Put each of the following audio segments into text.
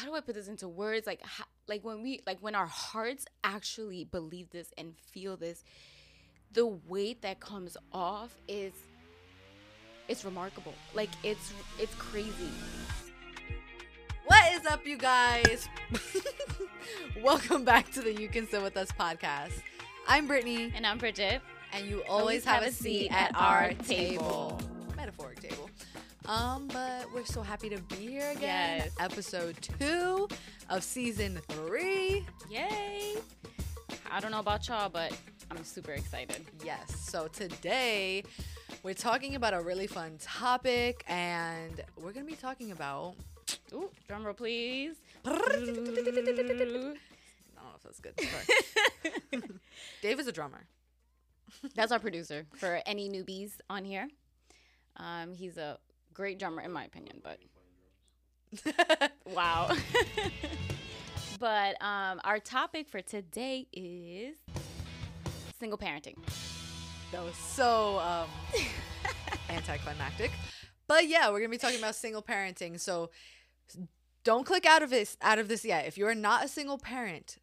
how do I put this into words? Like, how, like when we, like when our hearts actually believe this and feel this, the weight that comes off is, it's remarkable. Like it's, it's crazy. What is up, you guys? Welcome back to the You Can Sit With Us podcast. I'm Brittany, And I'm Bridget. and you always have a seat at our table. Metaphoric table. Um, but we're so happy to be here again. Yes. Episode two of season three. Yay! I don't know about y'all, but I'm super excited. Yes. So today we're talking about a really fun topic, and we're gonna be talking about. Ooh, drum roll, please. I don't know if that's good. Dave is a drummer. That's our producer for any newbies on here. Um, he's a great drummer in my opinion, but wow. but um, our topic for today is single parenting. That was so um, anticlimactic. But yeah, we're gonna be talking about single parenting. So don't click out of this out of this yet. If you're not a single parent,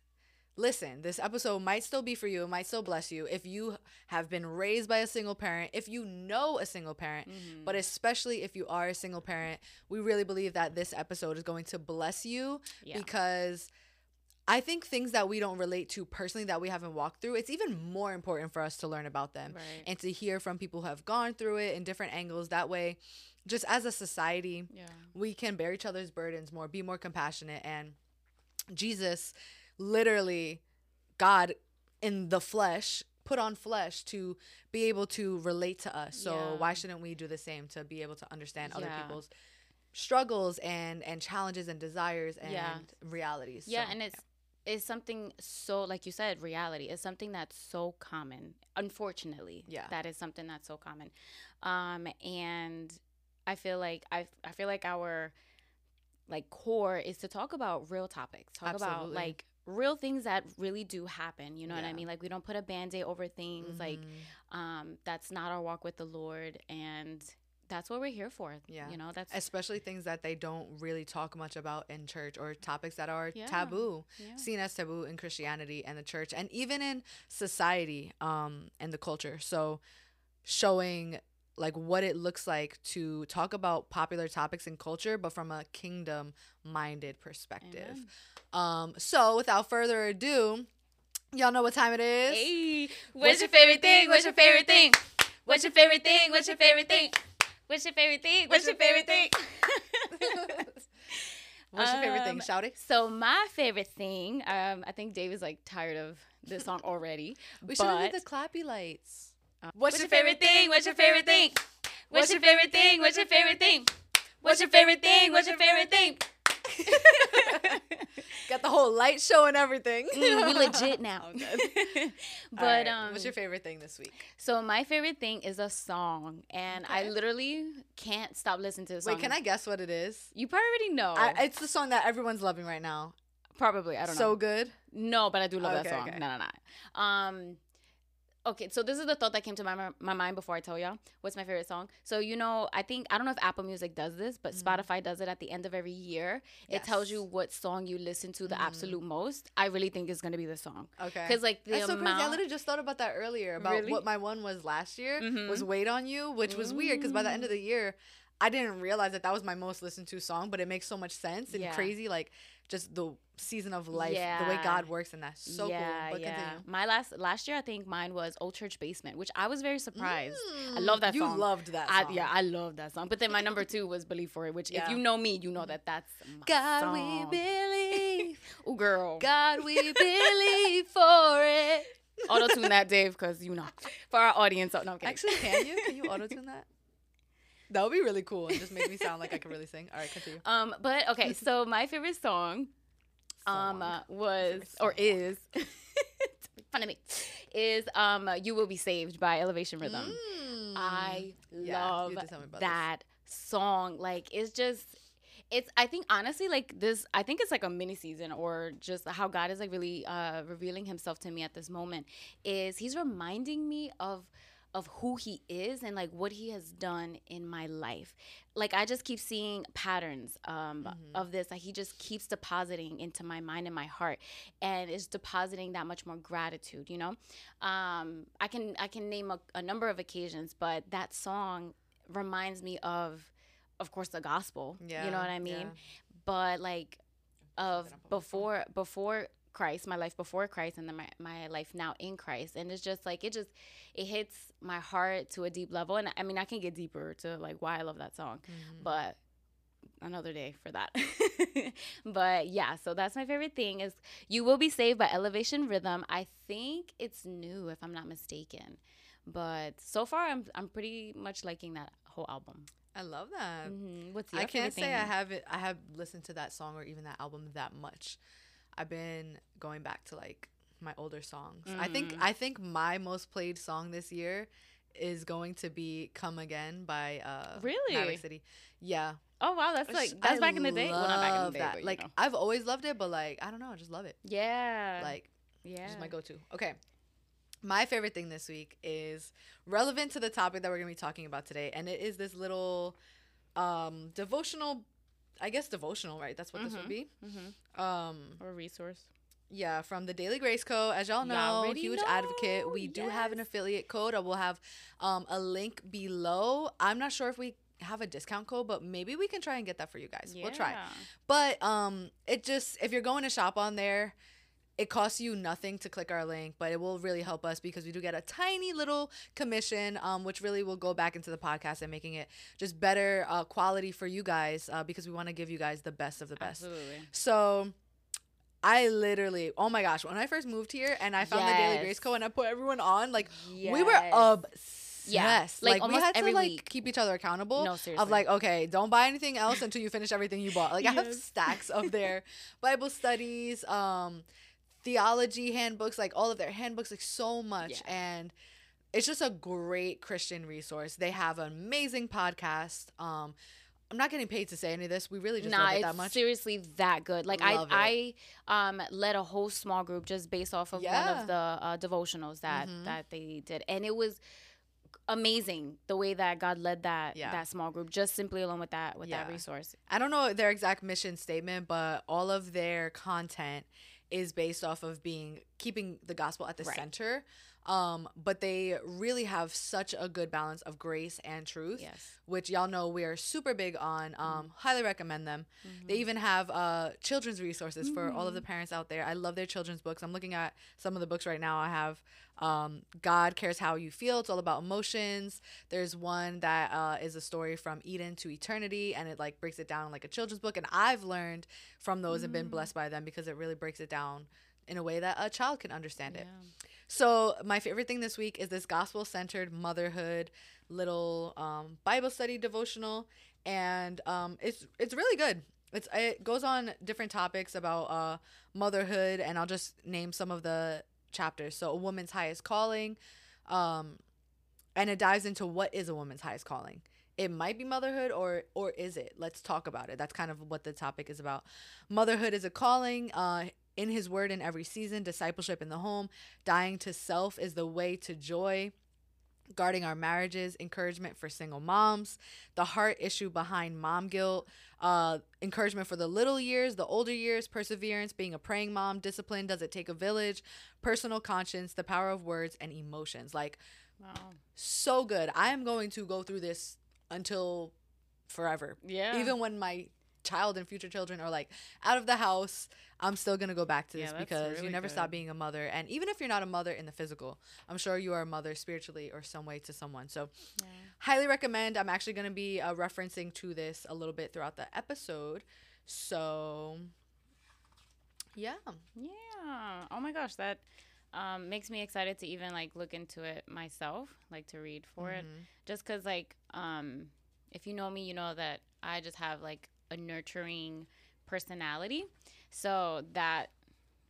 listen. This episode might still be for you. It might still bless you. If you have been raised by a single parent, if you know a single parent, Mm-hmm. but especially if you are a single parent, we really believe that this episode is going to bless you Yeah. because. I think things that we don't relate to personally that we haven't walked through, it's even more important for us to learn about them Right. and to hear from people who have gone through it in different angles. That way, just as a society, Yeah. we can bear each other's burdens more, be more compassionate. And Jesus, literally, God in the flesh, put on flesh to be able to relate to us. So Yeah. why shouldn't we do the same to be able to understand other Yeah. people's struggles and and challenges and desires and Yeah. realities? Yeah, So, and it's it's something so like you said, reality is something that's so common. Unfortunately, Yeah. that is something that's so common. Um, and I feel like I I feel like our like core is to talk about real topics, talk about like real things that really do happen. You know what I mean? Like we don't put a band-aid over things. Like Mhm. um, that's not our walk with the Lord, and that's what we're here for. Yeah. you know that's especially things that they don't really talk much about in church or topics that are Yeah. taboo yeah. seen as taboo in christianity and the church and even in society um and the culture so showing like what it looks like to talk about popular topics in culture but from a kingdom minded perspective um so without further ado y'all know what time it is Hey, what's your favorite thing? What's your favorite thing? What's your favorite thing? What's your favorite thing? What's your favorite thing? What's your favorite thing? what's your favorite thing Um, shouty so my favorite thing, um, I think Dave is like tired of this song already. we should have but- did the clappy lights Uh, What's your favorite thing? What's your favorite thing? What's your favorite thing? What's your favorite thing? What's your favorite thing? What's your favorite thing? got the whole light show and everything Mm, we legit now. but Alright, um, what's your favorite thing this week? so my favorite thing is a song, and I literally can't stop listening to song. Wait, can I guess what it is? You probably already know. I, it's the song that everyone's loving right now. probably. I don't know. so good. No, but I do love Okay, that song. okay. No, no, no. Um, okay, so this is the thought that came to my my mind before I tell y'all what's my favorite song. So you know, I think I don't know if Apple Music does this, but Spotify does it at the end of every year. It tells you Mm-hmm. What song you listen to the Mhm. absolute most. I really think it's gonna be the song Okay. because like the That's so crazy. I literally just thought about that earlier about Really? what my one was last year Mhm. was "Wait on You," which was weird because by the end Mm. of the year, I didn't realize that that was my most listened to song. But it makes so much sense and Yeah. crazy, like just the season of life, the way God works, and that's so yeah, cool. But yeah. continue. My last last year, I think mine was Old Church Basement, which I was very surprised. I Mm, love that you song. loved that I, song. yeah, I love that song. But then my number two was Believe for It, which Yeah. if you know me, you know that that's my God, song. we believe. Oh, girl. God, we believe for it. Auto tune that, Dave, because you know, for our audience. Oh, no, I'm kidding. Actually, can you? Can you auto tune that? That would be really cool and just make me sound like I could really sing. All right, continue. um, but okay, so my favorite song, um, Song. uh, was or song. is, make fun of me, is um, uh, "You Will Be Saved" by Elevation Rhythm. I Mm. Yeah, love you did tell me about this. that song. Like, it's just. It's I think honestly like this I think it's like a mini season or just how God is like really uh revealing himself to me at this moment is he's reminding me of of who he is and like what he has done in my life. Like I just keep seeing patterns um, Mhm. of this. Like he just keeps depositing into my mind and my heart, and is depositing that much more gratitude. You know, um, I can I can name a, a number of occasions, but that song reminds me of, of course, the gospel. Yeah. you know what I mean. yeah. But like of Then I'll put my phone. before before Christ, my life before Christ, and then my, my life now in Christ. And it's just like it just it hits my heart to a deep level. And I mean I can get deeper to like why I love that song. Mhm. But another day for that. but yeah, so that's my favorite thing is You Will Be Saved by Elevation Rhythm. I think it's new if I'm not mistaken. But so far I'm I'm pretty much liking that whole album. I love that. hmm What's your I can't say I have it. I have listened to that song or even that album that much. I've been going back to like my older songs. I think Mm. I think my most played song this year is going to be "Come Again" by uh, Really? Maverick City. Yeah, Oh wow, that's like that's I back in the day. Well, not back in the day, that. but, like know. I've always loved it, but like I don't know, I just love it. yeah, Like yeah, just my go-to. Okay. My favorite thing this week is relevant to the topic that we're going to be talking about today and it is this little um devotional I guess devotional, right? That's what this would Mhm. be. mm-hmm. Um or resource. yeah, from the Daily Grace Co. As y'all Y'all know, huge know, advocate. We do have an affiliate code. I will have um, a link below. I'm not sure if we have a discount code, but maybe we can try and get that for you guys. We'll try. But um, it just if you're going to shop on there, it costs you nothing to click our link, but it will really help us because we do get a tiny little commission, um, which really will go back into the podcast and making it just better uh, quality for you guys uh, because we want to give you guys the best of the best. Absolutely. So I literally, oh my gosh, when I first moved here and I found the Daily Grace Yes. Co. and I put everyone on, like we were Yes. obsessed. Yeah, like, like, we had to like week. keep each other accountable. No, seriously. Of like, okay, don't buy anything else until you finish everything you bought. Like I have stacks of their Bible studies, um, theology handbooks, like all of their handbooks, like so much. Yeah. And it's just a great Christian resource. They have an amazing podcast. Um, I'm not getting paid to say any of this. We really just nah, love it that much. seriously that good. Like Love I, I um led a whole small group just based off of one of the uh, devotionals that Mhm. that they did, and it was amazing the way that God led that Yeah. that small group just simply alone with that with that resource. I don't know their exact mission statement, but all of their content is based off of being keeping the gospel at the Right. center. Um, but they really have such a good balance of grace and truth, Yes. which y'all know we are super big on. Mm-hmm. Um, highly recommend them. They even have uh, children's resources for all of Mm-hmm. the parents out there. I love their children's books. I'm looking at some of the books right now. I have um, God Cares How You Feel. It's all about emotions. There's one that uh, is a story from Eden to eternity, and it like breaks it down like a children's book. And I've learned from those and Mm. been blessed by them because it really breaks it down in a way that a child can understand it. Yeah. So my favorite thing this week is this gospel-centered motherhood little um, Bible study devotional, and um, it's it's really good. It's it goes on different topics about uh, motherhood, and I'll just name some of the chapters. So a woman's highest calling, um, and it dives into what is a woman's highest calling. It might be motherhood, or or is it? Let's talk about it. That's kind of what the topic is about. Motherhood is a calling. Uh, in His Word in every season, discipleship in the home, dying to self is the way to joy. Guarding our marriages, encouragement for single moms, the heart issue behind mom guilt, uh, encouragement for the little years, the older years, perseverance, being a praying mom, discipline, does it take a village, personal conscience, the power of words, and emotions. Like, Wow. so good. I am going to go through this until forever. Yeah. Even when my child and future children are like out of the house, I'm still going to go back to this that's because you really never stop being a mother. And even if you're not a mother in the physical, I'm sure you are a mother spiritually or some way to someone. So, Yeah. highly recommend. I'm actually going to be uh, referencing to this a little bit throughout the episode. So, yeah. Yeah. Oh my gosh, that um, makes me excited to even like look into it myself, like to read for it. Mhm. Just because, like, um, if you know me, you know that I just have like a nurturing personality. So that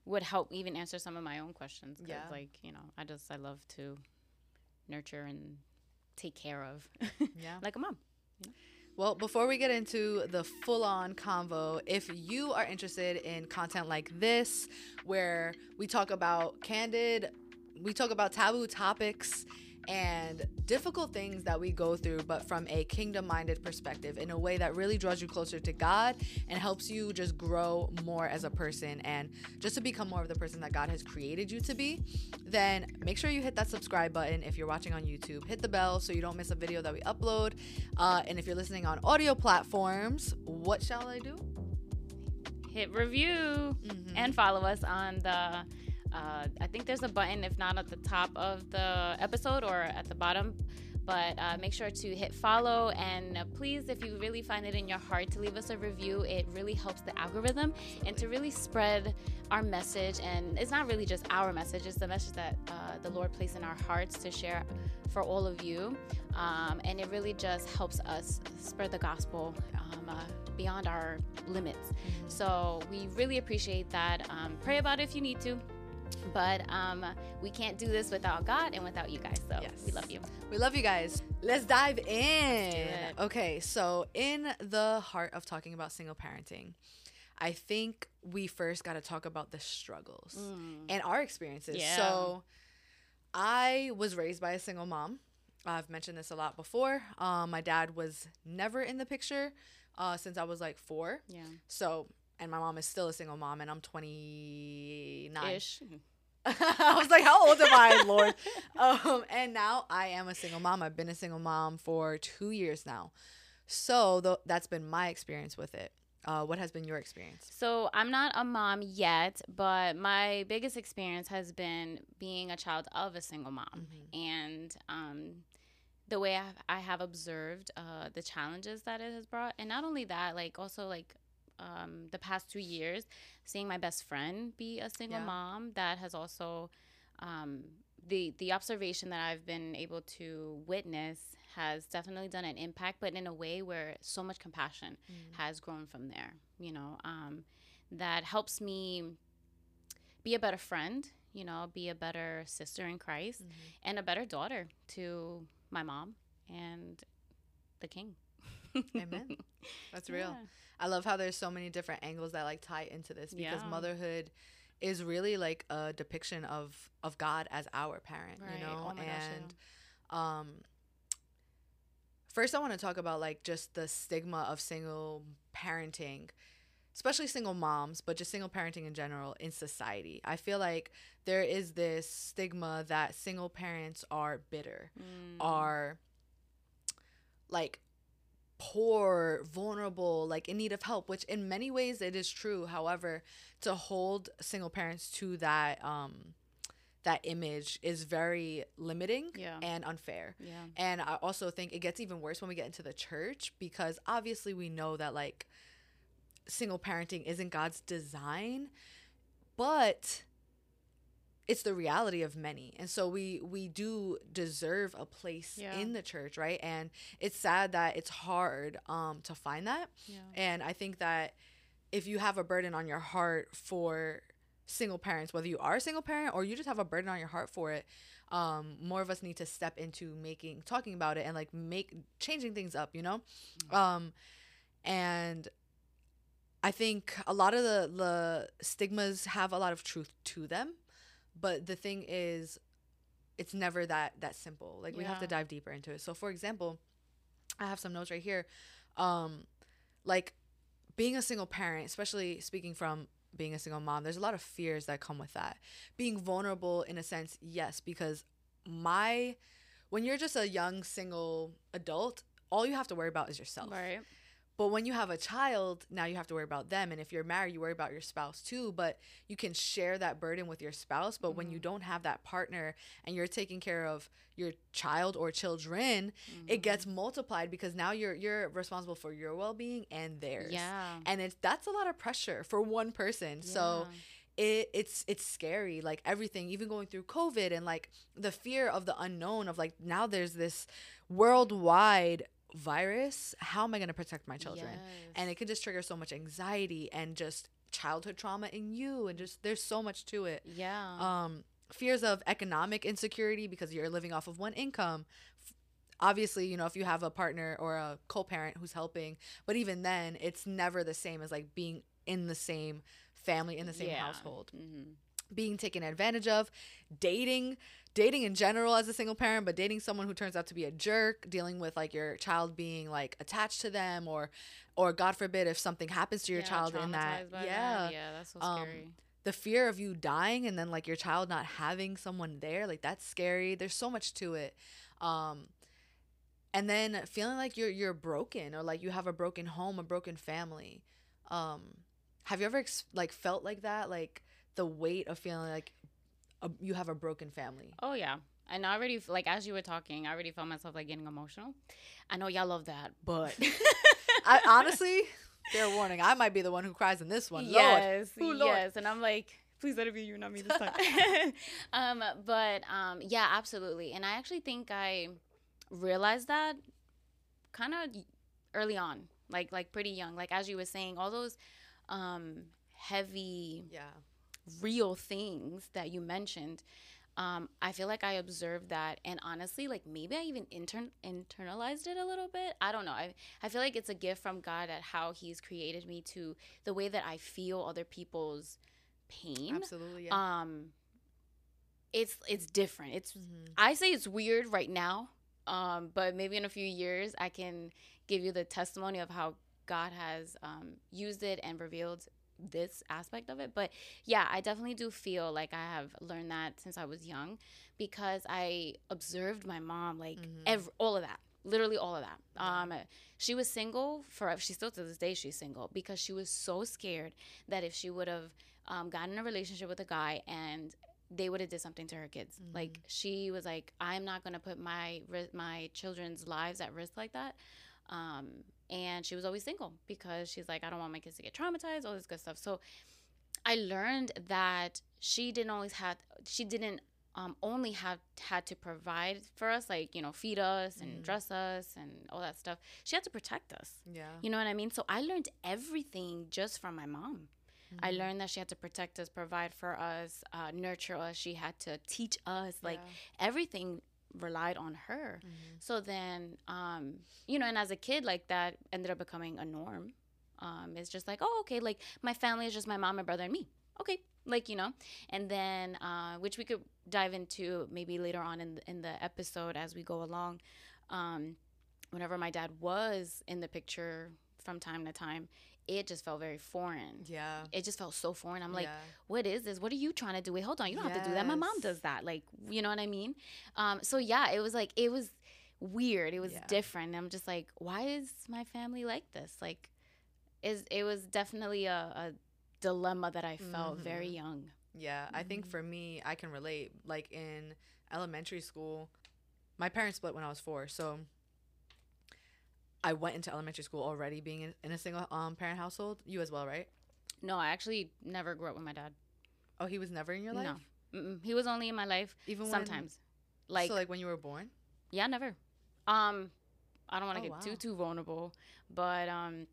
would help even answer some of my own questions. Cause, Yeah. like, you know, I just, I love to nurture and take care of Yeah. like a mom. Well, before we get into the full on convo, if you are interested in content like this, where we talk about candid, we talk about taboo topics, and difficult things that we go through, but from a kingdom minded perspective in a way that really draws you closer to God and helps you just grow more as a person and just to become more of the person that God has created you to be, then make sure you hit that subscribe button if you're watching on YouTube. Hit the bell so you don't miss a video that we upload. Uh, and if you're listening on audio platforms, what shall I do? Hit review Mhm. and follow us on the. Uh, I think there's a button, if not at the top of the episode or at the bottom. But uh, make sure to hit follow and uh, please, if you really find it in your heart to leave us a review, it really helps the algorithm and to really spread our message. And it's not really just our message; it's the message that uh, the Lord placed in our hearts to share for all of you. Um, and it really just helps us spread the gospel um, uh, beyond our limits. So we really appreciate that. Um, pray about it if you need to. But um, we can't do this without God and without you guys. So Yes. we love you. We love you guys. Let's dive in. it. Okay, so in the heart of talking about single parenting, I think we first got to talk about the struggles and our experiences. Yeah. So I was raised by a single mom. I've mentioned this a lot before. Um, my dad was never in the picture uh, since I was like four. Yeah. So, and my mom is still a single mom, and I'm 29. Ish. I was like, how old am I, Lord? Um, and now I am a single mom. I've been a single mom for two years now. So th- that's been my experience with it. Uh, what has been your experience? So I'm not a mom yet, but my biggest experience has been being a child of a single mom, and um, the way I, I have observed uh, the challenges that it has brought, and not only that, like also like um, the past two years, seeing my best friend be a single Yeah. mom, that has also um, the the observation that I've been able to witness has definitely done an impact, but in a way where so much compassion has grown from there. You know, um, that helps me be a better friend. You know, be a better sister in Christ and a better daughter to my mom and the King. Amen. That's real. Yeah. I love how there's so many different angles that like tie into this because Yeah. motherhood is really like a depiction of of God as our parent, Right. you know. Oh my gosh, and um first I want to talk about like just the stigma of single parenting, especially single moms, but just single parenting in general in society. I feel like there is this stigma that single parents are bitter, Mm. are like poor, vulnerable, like in need of help, which in many ways it is true. However, to hold single parents to that um that image is very limiting Yeah. and unfair. Yeah. And I also think it gets even worse when we get into the church because obviously we know that like single parenting isn't God's design, but it's the reality of many. And so we we do deserve a place Yeah. in the church, right? And it's sad that it's hard um to find that. Yeah. And I think that if you have a burden on your heart for single parents, whether you are a single parent or you just have a burden on your heart for it, um, more of us need to step into making, talking about it and like make, changing things up, you know? Um, and I think a lot of the, the stigmas have a lot of truth to them. But the thing is, it's never that that simple. Like we have to dive deeper into it. So for example, I have some notes right here. Um, like being a single parent, especially speaking from being a single mom, there's a lot of fears that come with that. Being vulnerable in a sense, yes, because my when you're just a young single adult, all you have to worry about is yourself. Right. But when you have a child, now you have to worry about them. And if you're married, you worry about your spouse too. But you can share that burden with your spouse. But when you mm-hmm. don't have that partner and you're taking care of your child or children, it gets mm-hmm. multiplied because now you're you're responsible for your well being and theirs. Yeah. And it's that's a lot of pressure for one person. So it it's it's scary like everything even going through covid and like the fear of the unknown of like now there's this worldwide virus how am i going to protect my children and it can just trigger so much anxiety and just childhood trauma in you and just there's so much to it yeah. um fears of economic insecurity because you're living off of one income obviously you know if you have a partner or a co-parent who's helping but even then it's never the same as like being in the same family in the same Yeah. household Mhm. being taken advantage of, dating, dating in general as a single parent, but dating someone who turns out to be a jerk, dealing with like your child being like attached to them or or God forbid if something happens to your Yeah, child in that. Yeah. that. Yeah, that's so Um, scary. The fear of you dying and then like your child not having someone there, like that's scary. There's so much to it. Um and then feeling like you're you're broken or like you have a broken home, a broken family. Um have you ever ex- like felt like that like the weight of feeling like a, you have a broken family? Oh yeah. And I already like as you were talking, I already felt myself like getting emotional. I know y'all love that, but I honestly, fair warning, I might be the one who cries in this one. Lord. yes, Ooh, Lord. yes. And I'm like, please let it be you, not me this time. um, but um, yeah, absolutely. And I actually think I realized that kind of early on, like like pretty young. Like as you were saying, all those um, heavy Yeah. Real things that you mentioned um, i feel like i observed that and honestly like maybe i even intern- internalized it a little bit i don't know I, I feel like it's a gift from god at how he's created me to the way that i feel other people's pain Absolutely. Yeah. um it's it's different it's Mhm. I say it's weird right now, um, but maybe in a few years I can give you the testimony of how God has um, used it and revealed this aspect of it. But yeah, I definitely do feel like I have learned that since I was young because I observed my mom like Mhm. ev- all of that. Literally all of that. Um, she was single for. She still to this day she's single because she was so scared that if she would have um, gotten in a relationship with a guy and they would have did something to her kids. Mhm. Like she was like, I'm not gonna put my my children's lives at risk like that. Um, and she was always single because she's like, I don't want my kids to get traumatized, all this good stuff. So I learned that she didn't always have she didn't um, only have had to provide for us, like you know, feed us and Mhm. dress us and all that stuff. She had to protect us. Yeah. You know what I mean? So I learned everything just from my mom. I Mhm. learned that she had to protect us, provide for us, uh, nurture us. She had to teach us. Like Yeah. everything relied on her. Mhm. So then, um, you know, and as a kid, like that ended up becoming a norm. Um, it's just like, oh, okay, like my family is just my mom, my brother, and me. Okay, like you know, and then uh, which we could dive into maybe later on in the, in the episode as we go along. Um, whenever my dad was in the picture from time to time, it just felt very foreign. Yeah. It just felt so foreign. I'm like, yeah. what is this? What are you trying to do? Wait, hold on. You don't have to do that. My mom does that. Like, you know what I mean? Um, so yeah, it was like it was weird. It was Yeah. different. I'm just like, why is my family like this? Like, is it was definitely a, a dilemma that I felt very Mhm. young. Yeah, I think Mhm. for me, I can relate. Like in elementary school, my parents split when I was four, so I went into elementary school already being in, in a single um parent household. You as well, right? No, I actually never grew up with my dad. Oh, he was never in your life. No, Mm-mm. he was only in my life even when- sometimes. Like, so like when you were born. yeah, never. Um, I don't want Oh, to get too too vulnerable, but um,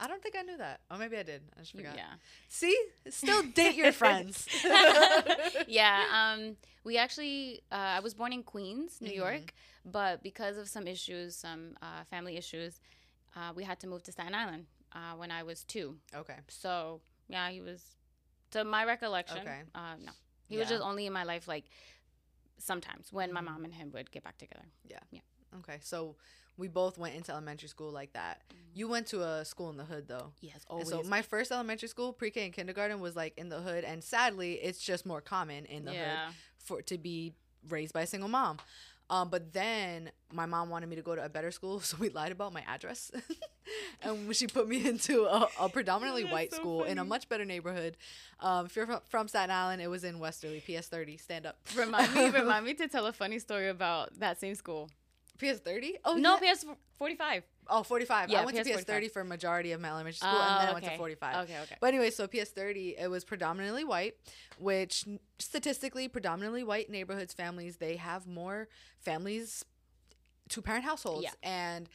I don't think I knew that. Oh, maybe I did. I just forgot. yeah. See, still date your friends. yeah. Um, we actually, uh, I was born in Queens, New Mhm. York, but because of some issues, some uh, family issues, uh, we had to move to Staten Island uh, when I was two. Okay. So yeah, he was, to my recollection, Okay. uh, no, he was just only in my life like sometimes when my Mhm. mom and him would get back together. Okay. So we both went into elementary school like that. You went to a school in the hood though. Yes, And so my first elementary school, pre-K and kindergarten was like in the hood, and sadly, it's just more common in the hood for to be raised by a single mom. Um, but then my mom wanted me to go to a better school, so we lied about my address, and she put me into a, a predominantly white so school in a much better neighborhood. Um, if you're fro- from Staten Island, it was in Westerleigh, PS thirty. Stand up. Remind me, remind me to tell a funny story about that same school. PS thirty. Oh no, yeah. PS forty five. Oh, 45. Yeah, I went to PS PS 30 for majority of my elementary school, Oh, and then I oh, went okay. to 45. Okay, okay. But anyway, so PS 30, it was predominantly white, which statistically, predominantly white neighborhoods, families, they have more families, two parent households. Yeah. And,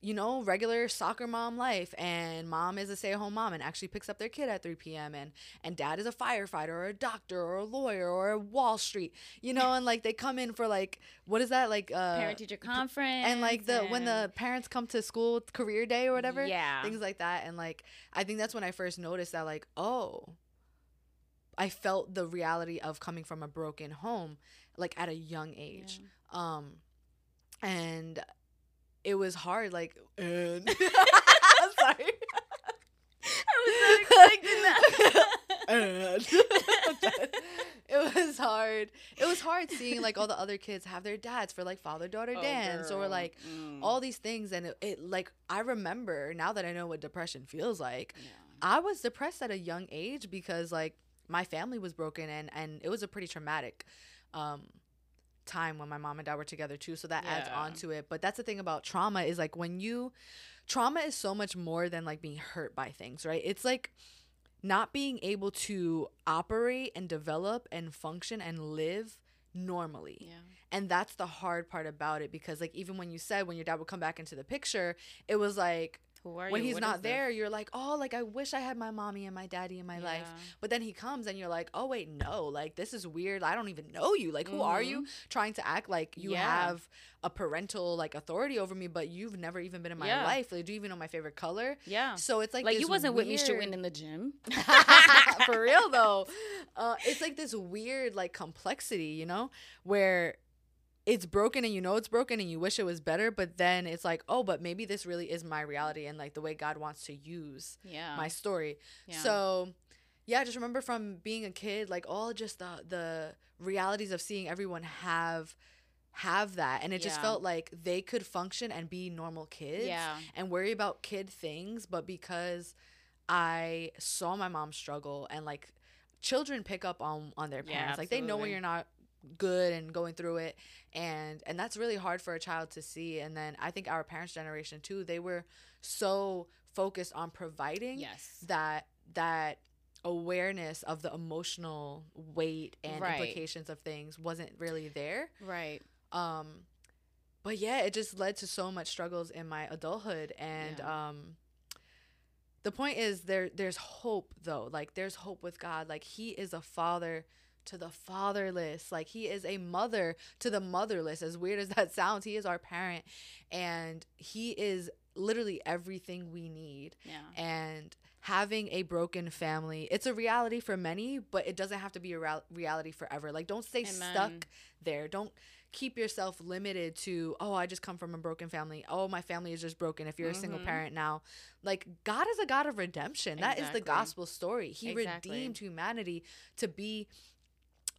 you know, regular soccer mom life. And mom is a stay at home mom and actually picks up their kid at 3 p.m. And, and dad is a firefighter or a doctor or a lawyer or a Wall Street, you know, and like they come in for like, what is that? Like, uh, Parent teacher conference. and like the when the parents come to school career day or whatever Yeah. things like that and like i think that's when i first noticed that like oh I felt the reality of coming from a broken home like at a young age. Um and it was hard like and sorry. I was not expecting that. and it was hard. It was hard seeing like all the other kids have their dads for like father daughter Oh, dance or like Mm. all these things and it, it like I remember now that I know what depression feels like. Yeah. I was depressed at a young age because like my family was broken and and it was a pretty traumatic um time when my mom and dad were together too so that adds on to it. But that's the thing about trauma is like when you trauma is so much more than like being hurt by things right? It's like not being able to operate and develop and function and live normally. Yeah. and that's the hard part about it because like even when you said when your dad would come back into the picture it was like when you? he's What not is this? there, you're like, oh, like I wish I had my mommy and my daddy in my life. But then he comes and you're like, oh wait, no, like this is weird. I don't even know you. Like, who are you? Trying to act like you Yeah. have a parental like authority over me, but you've never even been in my Yeah. life. Like, do you even know my favorite color? Yeah. So it's like Like, you wasn't with me weird- shooting in the gym. for real though uh, it's like this weird like complexity you know where it's broken and you know it's broken and you wish it was better but then it's like oh but maybe this really is my reality and like the way god wants to use Yeah. my story yeah. so yeah just remember from being a kid like all just the the realities of seeing everyone have have that and it just felt like they could function and be normal kids Yeah. and worry about kid things but because i saw my mom struggle and like children pick up on on their Yeah, parents like they know when you're not good and going through it and and that's really hard for a child to see and then i think our parents generation too they were so focused on providing Yes. that that awareness of the emotional weight and Right. implications of things wasn't really there Right. um but yeah it just led to so much struggles in my adulthood and Yeah. um the point is there there's hope though like there's hope with god like he is a father to the fatherless. Like he is a mother to the motherless. As weird as that sounds he is our parent. And he is literally everything we need. Yeah. and having a broken family it's a reality for many but it doesn't have to be a real- reality forever. Like don't stay Amen. stuck there. Don't keep yourself limited to oh i just come from a broken family. Oh my family is just broken if you're a single Mhm. parent now. Like god is a god of redemption. That is the gospel story. He Exactly. redeemed humanity to be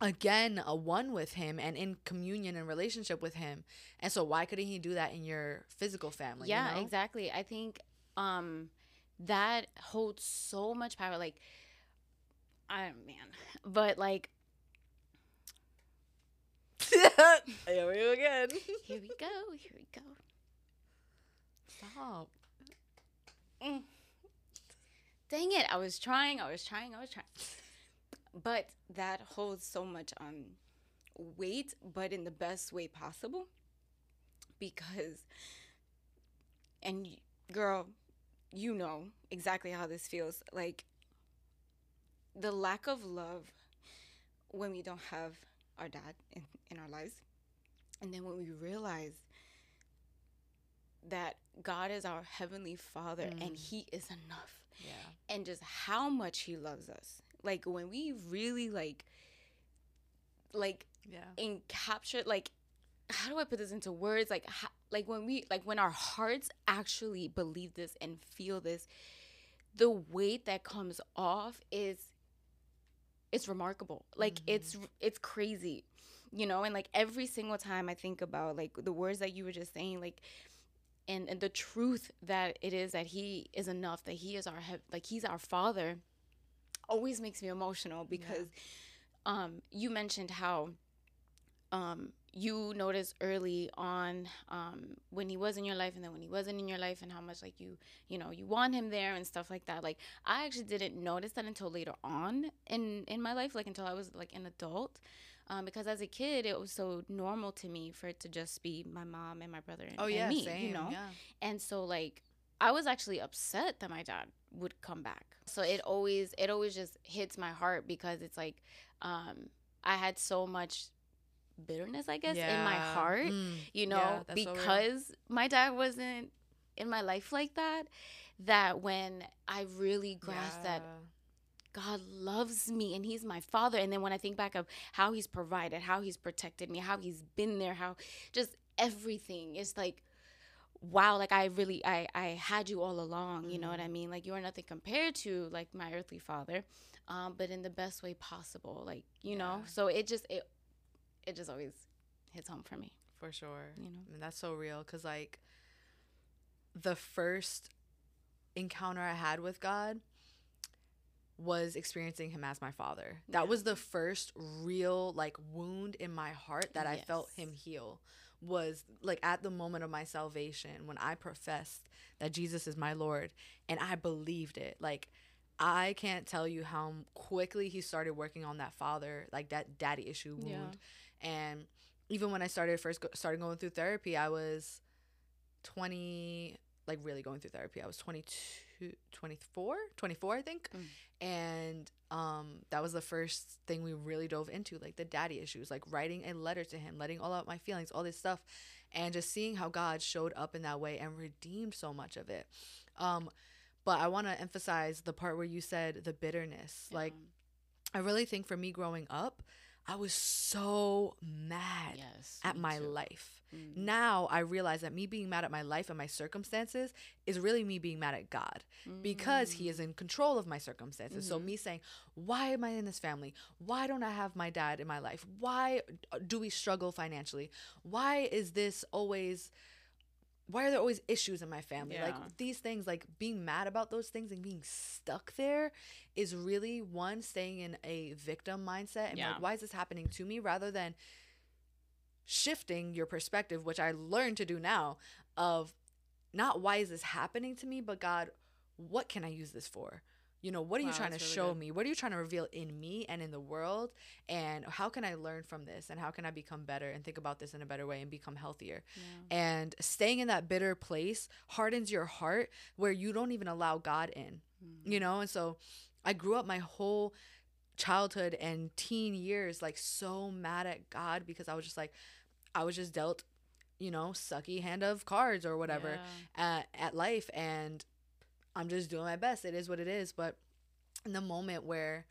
again a one with him and in communion and relationship with him and so why couldn't he do that in your physical family you yeah, know? exactly. I think um that holds so much power. Like, I man, but like Here we go again. here we go, here we go. Stop. Mm. Dang it! I was trying, I was trying, I was trying. But that holds so much um weight, but in the best way possible. Because, and girl, you know exactly how this feels. Like the lack of love when we don't have our dad in, in our lives, and then when we realize that God is our heavenly Father and Mm. He is enough Yeah. and just how much he loves us. Like when we really like like Yeah. and capture like how do I put this into words? Like ho- like when we like when our hearts actually believe this and feel this, the weight that comes off is it's remarkable. Like mm-hmm. it's it's crazy. You know, and like every single time I think about like the words that you were just saying like and, and the truth that it is that he is enough that he is our like he's our father always makes me emotional because um you mentioned how um you noticed early on um when he was in your life and then when he wasn't in your life and how much like you you know you want him there and stuff like that like i actually didn't notice that until later on in in my life like until i was like an adult um, because as a kid it was so normal to me for it to just be my mom and my brother and, Oh and yeah, me same. you know Yeah. and so like I was actually upset that my dad would come back. So it always it always just hits my heart because it's like um I had so much bitterness I guess in my heart, Mm. you know, Yeah, that's so real. because my dad wasn't in my life like that that when I really grasped that God loves me and he's my father. And then when I think back of how he's provided, how he's protected me, how he's been there, how just everything is like wow like i really i i had you all along you know what i mean like you are nothing compared to like my earthly father um but in the best way possible like you know so it just it it just always hits home for me For sure. you know I mean, that's so real because, like, the first encounter I had with God was experiencing Him as my Father. That Yeah. was the first real, like, wound in my heart that I felt Him heal. Was like at the moment of my salvation when I professed that Jesus is my Lord and I believed it. Like, I can't tell you how quickly He started working on that father, like that daddy issue wound. Yeah. And even when I started first go- started going through therapy, I was 20 like really going through therapy. I was 22 24, 24 I think. Mm. And um that was the first thing we really dove into like the daddy issues, like writing a letter to him, letting all out my feelings, all this stuff and just seeing how God showed up in that way and redeemed so much of it. Um but I want to emphasize the part where you said the bitterness. Like I really think for me growing up, I was so mad yes at my too. life. Mm. Now I realize that me being mad at my life and my circumstances is really me being mad at God because He Mm. is in control of my circumstances. So Mhm. me saying, "Why am I in this family? Why don't I have my dad in my life? Why do we struggle financially? Why is this always?" Why are there always issues in my family? Yeah. Like these things, like being mad about those things and being stuck there is really one staying in a victim mindset and Yeah. like, why is this happening to me? Rather than shifting your perspective, which I learned to do now, of not why is this happening to me, but God, what can I use this for? You know, what are you trying to really show good. me? What are you trying to reveal in me and in the world? And how can I learn from this? And how can I become better and think about this in a better way and become healthier? Yeah. And staying in that bitter place hardens your heart where you don't even allow God in Mm. you know and so i grew up my whole childhood and teen years like so mad at god because i was just like i was just dealt you know sucky hand of cards or whatever Yeah. at, at life and i'm just doing my best. It is what it is. But in the moment where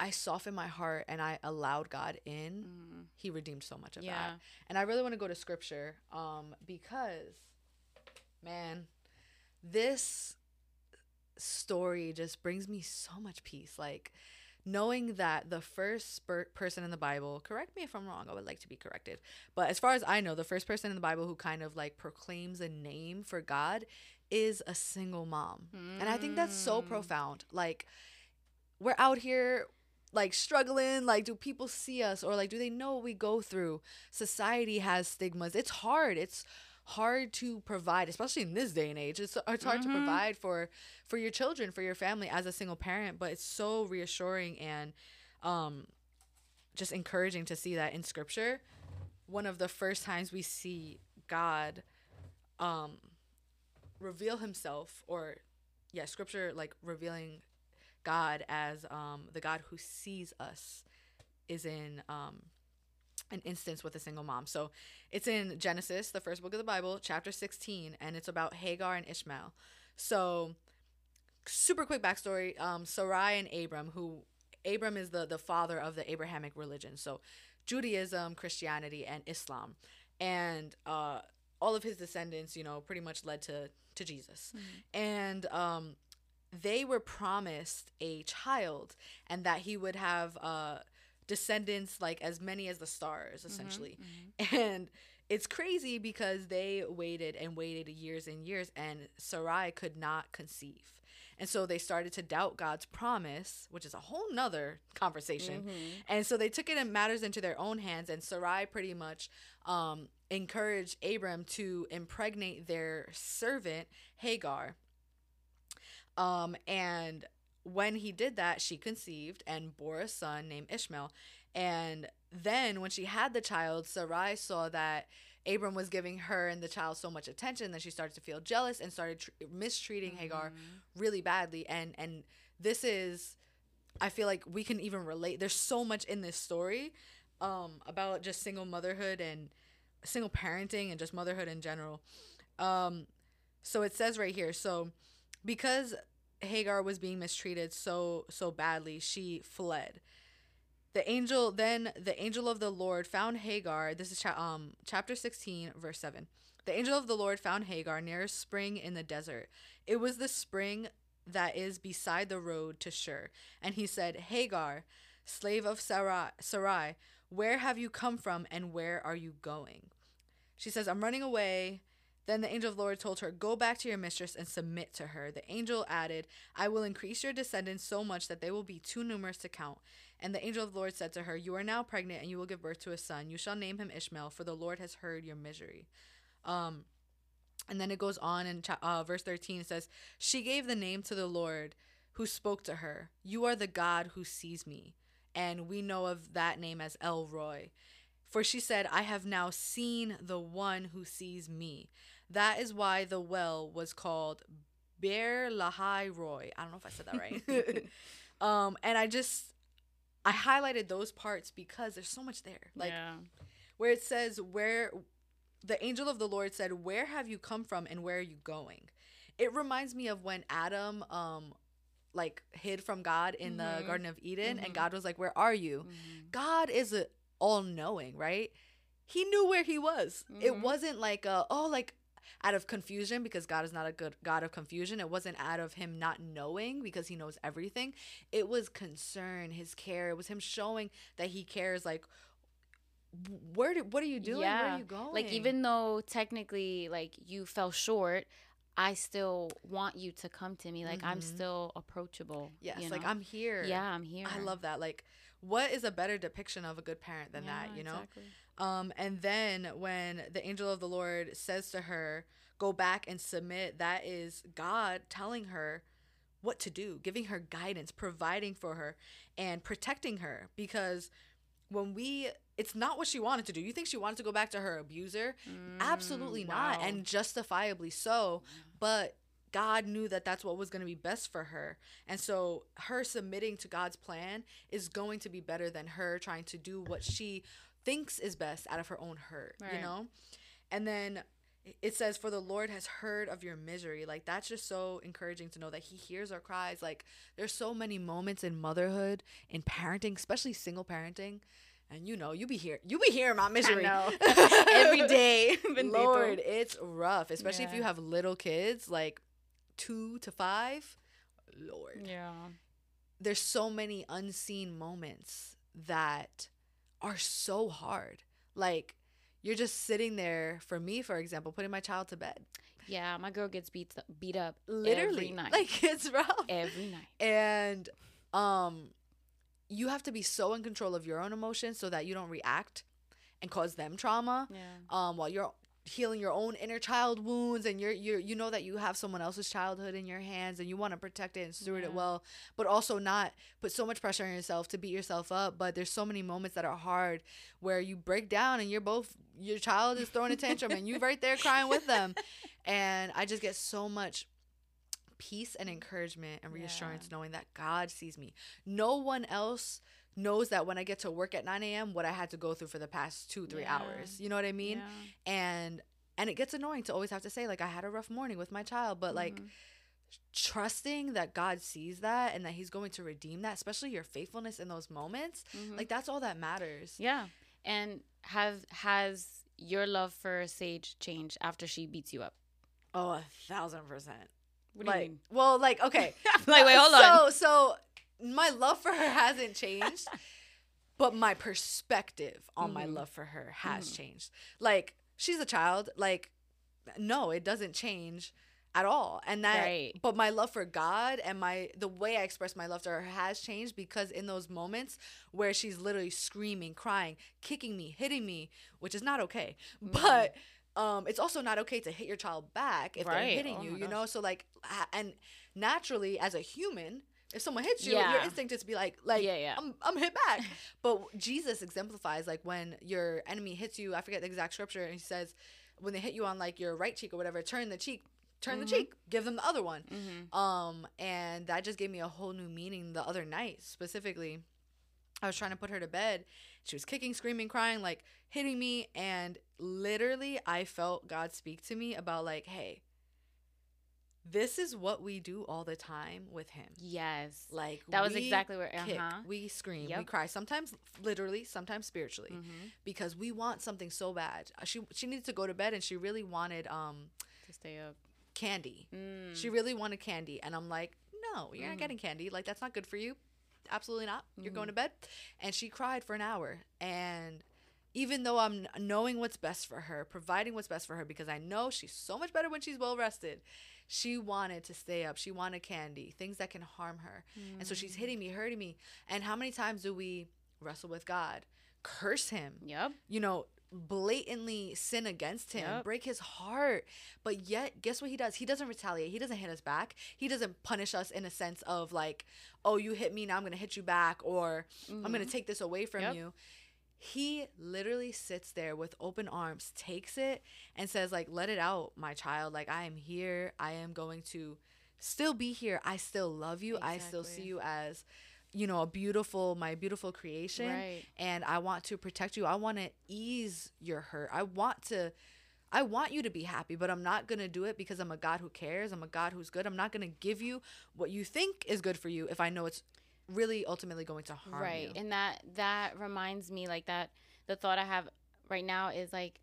i softened my heart and i allowed god in Mm. he redeemed so much of yeah. that. And I really want to go to scripture um because man this story just brings me so much peace. Like knowing that the first person in the bible correct me if i'm wrong i would like to be corrected but as far as i know the first person in the bible who kind of like proclaims a name for god is a single mom. And i think that's so Mm. profound. Like we're out here like struggling like do people see us or like do they know what we go through? Society has stigmas. It's hard. It's hard to provide especially in this day and age. It's, it's hard to Mhm. provide for for your children for your family as a single parent but it's so reassuring and um just encouraging to see that in scripture one of the first times we see god um reveal himself or yeah scripture like revealing god as um the god who sees us is in um an instance with a single mom. So it's in genesis the first book of the bible chapter 16 and it's about hagar and ishmael. So super quick backstory um sarai and abram who abram is the the father of the abrahamic religion. So judaism christianity and islam. And uh all of his descendants you know pretty much led to to jesus. And um they were promised a child and that he would have uh descendants like as many as the stars essentially. And it's crazy because they waited and waited years and years and sarai could not conceive. And so they started to doubt god's promise which is a whole nother conversation. Mhm. and so they took it in matters into their own hands, and Sarai pretty much um, encouraged Abram to impregnate their servant Hagar. Um, and when he did that, she conceived and bore a son named Ishmael. And then when she had the child, Sarai saw that Abram was giving her and the child so much attention that she started to feel jealous and started tr- mistreating Hagar Mhm. really badly and and this is i feel like we can even relate there's so much in this story um about just single motherhood and single parenting and just motherhood in general um so it says right here so because Hagar was being mistreated so so badly, she fled. The angel then the angel of the Lord found Hagar. This is cha- um chapter 16 verse 7. The angel of the Lord found Hagar near a spring in the desert. It was the spring that is beside the road to Shur. And he said, Hagar, slave of Sarai, Sarai, where have you come from and where are you going? She says, I'm running away. Then the angel of the Lord told her, Go back to your mistress and submit to her. The angel added, I will increase your descendants so much that they will be too numerous to count. And the angel of the Lord said to her, You are now pregnant, and you will give birth to a son. You shall name him Ishmael, for the Lord has heard your misery. Um, and then it goes on in uh, verse 13 it says, She gave the name to the Lord who spoke to her, You are the God who sees me. And we know of that name as El Roi. For she said, I have now seen the one who sees me. That is why the well was called Beer Lahai Roi. I don't know if I said that right. um, and I just, I highlighted those parts because there's so much there. Like, yeah. where it says where the angel of the lord said where have you come from and where are you going it reminds me of when adam um like hid from god in the Mhm. garden of eden Mhm. and god was like where are you? Mhm. god is all-knowing right? He knew where he was. It Mhm. wasn't like a, oh like out of confusion because god is not a good god of confusion. It wasn't out of him not knowing because he knows everything. It was concern his care. It was him showing that he cares like where do, what are you doing? Where are you going? Like even though technically like you fell short, I still want you to come to me. Like I'm Mhm. still approachable. yes you like i'm here Yeah, I'm here. i love that like what is a better depiction of a good parent than that you know exactly. um and then when the angel of the lord says to her go back and submit that is god telling her what to do giving her guidance providing for her and protecting her because when we it's not what she wanted to do you think she wanted to go back to her abuser absolutely Mm, not wow. and justifiably so but god knew that that's what was going to be best for her. And so her submitting to god's plan is going to be better than her trying to do what she thinks is best out of her own hurt you know? And then it says for the lord has heard of your misery. Like that's just so encouraging to know that he hears our cries. Like there's so many moments in motherhood in parenting especially single parenting and you know you be here you be hearing my misery. Every day. Lord it's rough especially if you have little kids like two to five lord Yeah. there's so many unseen moments that are so hard like you're just sitting there for me for example putting my child to bed Yeah, my girl gets beat beat up literally every night. like it's rough every night. and um you have to be so in control of your own emotions so that you don't react and cause them trauma Yeah. um while you're healing your own inner child wounds and you're you're you know that you have someone else's childhood in your hands and you want to protect it and steward it well but also not put so much pressure on yourself to beat yourself up but there's so many moments that are hard where you break down and you're both your child is throwing a tantrum and you're right there crying with them and i just get so much peace and encouragement and reassurance knowing that god sees me no one else knows that when i get to work at 9 a.m what i had to go through for the past two three Yeah. hours you know what i mean Yeah. and and it gets annoying to always have to say like i had a rough morning with my child but like Mhm. trusting that god sees that and that he's going to redeem that especially your faithfulness in those moments Mhm. like that's all that matters Yeah. And have has your love for Sage changed after she beats you up? oh a thousand percent What do like you mean? well like okay like, wait, hold so, on. so my love for her hasn't changed but my perspective on my Mhm. love for her has Mhm. changed like she's a child like no it doesn't change at all and that Right. but my love for god and my the way i express my love to her has changed because in those moments where she's literally screaming crying kicking me hitting me which is not okay Mhm. but um it's also not okay to hit your child back if they're hitting Oh you you gosh. know so like and naturally as a human if someone hits you your instinct is to be like like Yeah, yeah. I'm, I'm hit back but jesus exemplifies like when your enemy hits you i forget the exact scripture and he says when they hit you on like your right cheek or whatever turn the cheek turn Mhm. the cheek give them the other one Mm-hmm. um and that just gave me a whole new meaning the other night specifically i was trying to put her to bed she was kicking screaming crying like hitting me and literally i felt god speak to me about like hey this is what we do all the time with him. Yes. Like That was exactly where- uh-huh. we scream, we cry. Sometimes literally, sometimes spiritually, Mhm. because we want something so bad. Uh, She she needed to go to bed, and she really wanted um To stay up. candy. Mm. She really wanted candy, and I'm like, no, you're Mhm. not getting candy. Like that's not good for you. Absolutely not. You're going Mhm. to bed. And she cried for an hour, and even though I'm knowing what's best for her, providing what's best for her, because I know she's so much better when she's well rested, she wanted to stay up. She wanted candy, things that can harm her. And so she's hitting me, hurting me. And how many times do we wrestle with God, curse Him, Yep. you know, blatantly sin against Him, Yep. break His heart? But yet, guess what He does? He doesn't retaliate. He doesn't hit us back. He doesn't punish us in a sense of like, oh, you hit me, now I'm going to hit you back, or I'm going to mm-hmm. take this away from Yep. you. He literally sits there with open arms, takes it, and says, like, let it out, my child. Like, I am here. I am going to still be here. I still love you. I still see you as, you know, a beautiful, my beautiful creation. Right. And I want to protect you. I want to ease your hurt. I want to. I want you to be happy, but I'm not going to do it because I'm a God who cares. I'm a God who's good. I'm not going to give you what you think is good for you if I know it's really ultimately going to harm right you. and that that reminds me like that the thought i have right now is like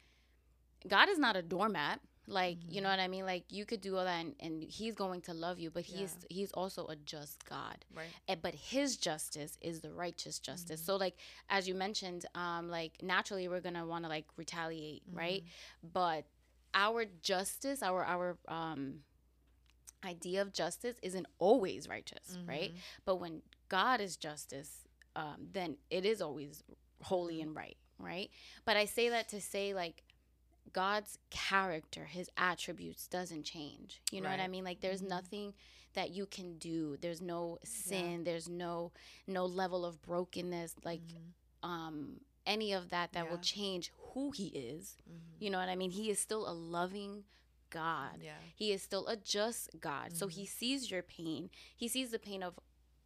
god is not a doormat like you Mm-hmm. know what i mean like you could do all that and, and he's going to love you but he's he's also a just god Right. and, but his justice is the righteous justice Mm-hmm. so like as you mentioned um like naturally we're gonna want to like retaliate right Mm-hmm. but our justice our our um idea of justice isn't always righteous right Mhm. but when God is justice, um, then it is always holy Mm-hmm. and right, right? But I say that to say like God's character, his attributes doesn't change. You know what I mean? Like there's Mhm. nothing that you can do. There's no sin, there's no no level of brokenness like Mhm. um any of that that will change who he is. Mhm. You know what I mean? He is still a loving God. Yeah. He is still a just God. So he sees your pain. He sees the pain of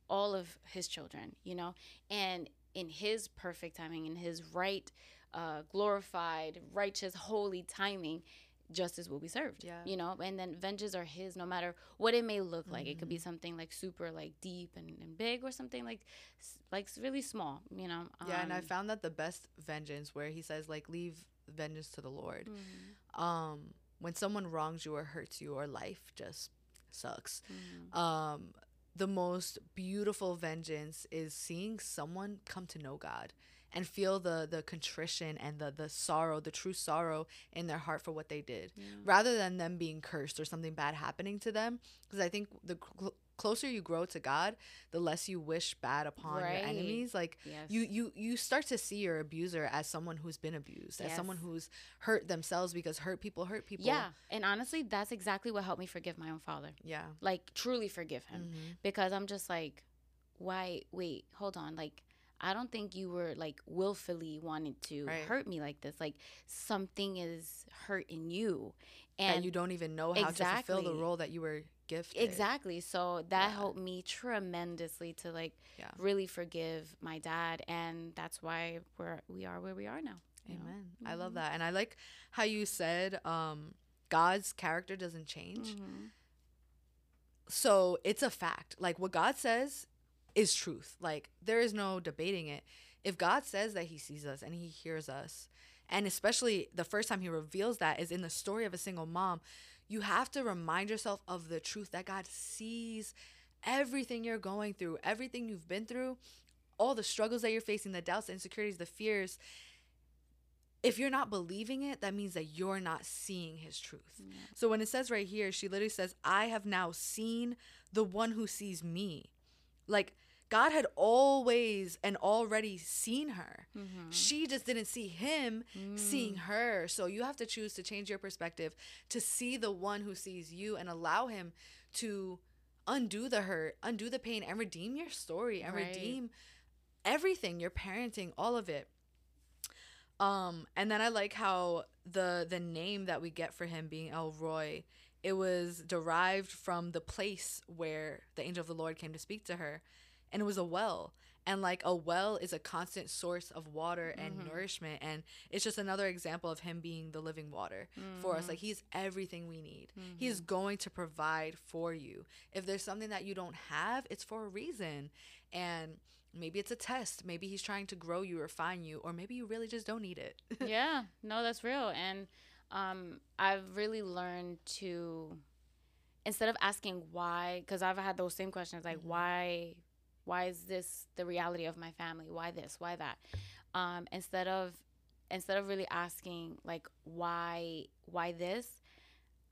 all of his children, you know? And in his perfect timing, in his right, uh, glorified, righteous, holy timing, justice will be served. Yeah. You know? And then vengeance are his no matter what it may look like. It could be Mhm. something like super like deep and, and big or something like like really small, you know? Yeah, and I Um, found that the best vengeance where he says like leave vengeance to the Lord. mhm, Um when someone wrongs you or hurts you or life just sucks. mhm. Um the most beautiful vengeance is seeing someone come to know God and feel the the contrition and the the sorrow, the true sorrow in their heart for what they did. Yeah. rather than them being cursed or something bad happening to them because i think the cl- closer you grow to god the less you wish bad upon Right. your enemies like Yes. you you you start to see your abuser as someone who's been abused as someone who's hurt themselves because hurt people hurt people Yeah, and honestly, that's exactly what helped me forgive my own father. yeah Like truly forgive him Mhm. because I'm just like, why? Wait, hold on. Like, I don't think you were like willfully wanted to Right. hurt me like this. Like something is hurt in you, that and you don't even know how to fulfill the role that you were gifted exactly. So that Yeah. helped me tremendously to like Yeah. really forgive my dad, and that's why we're we are where we are now. amen i love Mhm. that and i like how you said um god's character doesn't change Mhm. so it's a fact. Like what God says is truth. Like there is no debating it. If God says that he sees us and he hears us, and especially the first time he reveals that is in the story of a single mom, you have to remind yourself of the truth that God sees everything you're going through, everything you've been through, all the struggles that you're facing, the doubts, the insecurities, the fears. If you're not believing it, that means that you're not seeing his truth. Yeah. So when it says right here, she literally says, I have now seen the one who sees me. Like God had always and already seen her. Mhm. She just didn't see him seeing Mm. her. So you have to choose to change your perspective to see the one who sees you and allow him to undo the hurt, undo the pain, and redeem your story and Right. redeem everything, your parenting, all of it. Um, and then I like how the the name that we get for him being El Roi, it was derived from the place where the angel of the Lord came to speak to her. and it was a well and like a well is a constant source of water and Mhm. nourishment and it's just another example of him being the living water for us Mhm. like he's everything we need Mhm. he's going to provide for you if there's something that you don't have it's for a reason and maybe it's a test maybe he's trying to grow you or refine you or maybe you really just don't need it yeah, no, that's real. And um, I've really learned to instead of asking why, because I've had those same questions like Mhm. why, why is this the reality of my family? Why this? Why that? Um, instead of instead of really asking like why why this,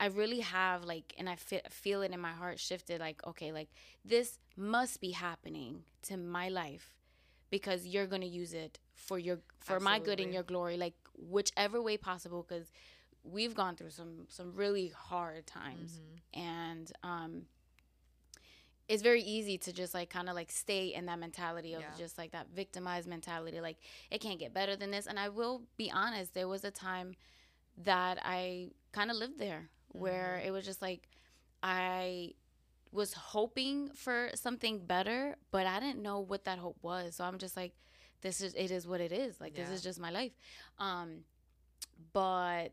I really have like, and I fe- feel it in my heart shifted like okay, like this must be happening to my life because you're gonna use it for your for my good and your glory like whichever way possible because we've gone through some some really hard times Mhm. and um it's very easy to just like kind of like stay in that mentality of Yeah. just like that victimized mentality like it can't get better than this and i will be honest there was a time that i kind of lived there where Mhm. it was just like i was hoping for something better but i didn't know what that hope was so i'm just like this is it is what it is like this is just my life um but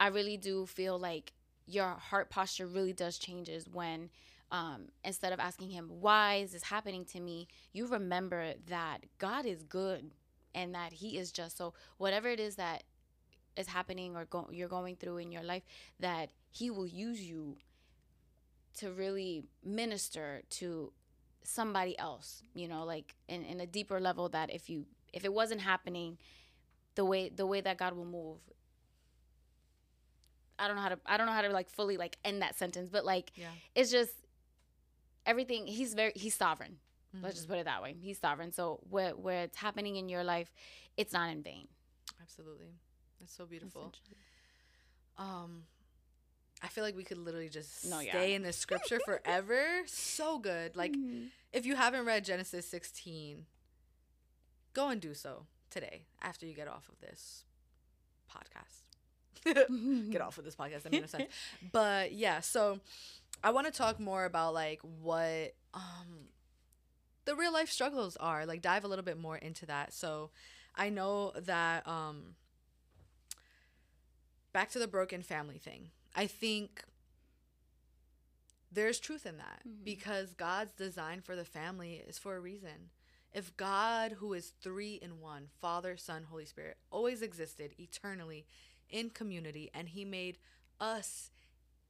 i really do feel like your heart posture really does changes when um, instead of asking him why is this happening to me? you remember that god is good and that he is just so whatever it is that is happening or go- you're going through in your life that he will use you to really minister to somebody else you know like in, in a deeper level that if you if it wasn't happening the way the way that god will move i don't know how to i don't know how to like fully like end that sentence but like yeah. it's just everything he's very he's sovereign. Let's just Mhm. put it that way. He's sovereign. So where where it's happening in your life it's not in vain. Absolutely. That's so beautiful. um i feel like we could literally just No, yeah. stay in this scripture forever. So good. Like Mhm. if you haven't read genesis 16 go and do so today after you get off of this podcast get off of this podcast that made no sense. But yeah so i want to talk more about like what um the real life struggles are like dive a little bit more into that. So i know that um back to the broken family thing. I think there's truth in that Mhm. because god's design for the family is for a reason. If god who is three in one father son holy spirit always existed eternally in community and he made us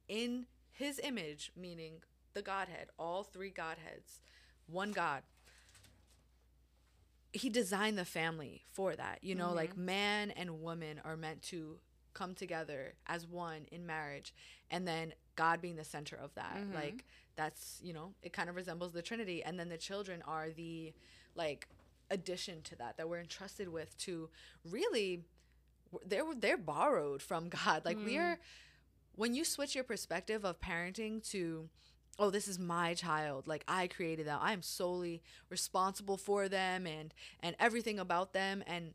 in his image meaning the godhead all three godheads one god. He designed the family for that you know like man and woman are meant to come together as one in marriage and then god being the center of that. Mhm. like that's you know it kind of resembles the trinity and then the children are the like addition to that that we're entrusted with to really they're they're borrowed from god. Like we Mm. are when you switch your perspective of parenting to oh this is my child. Like i created them. I'm solely responsible for them and and everything about them. And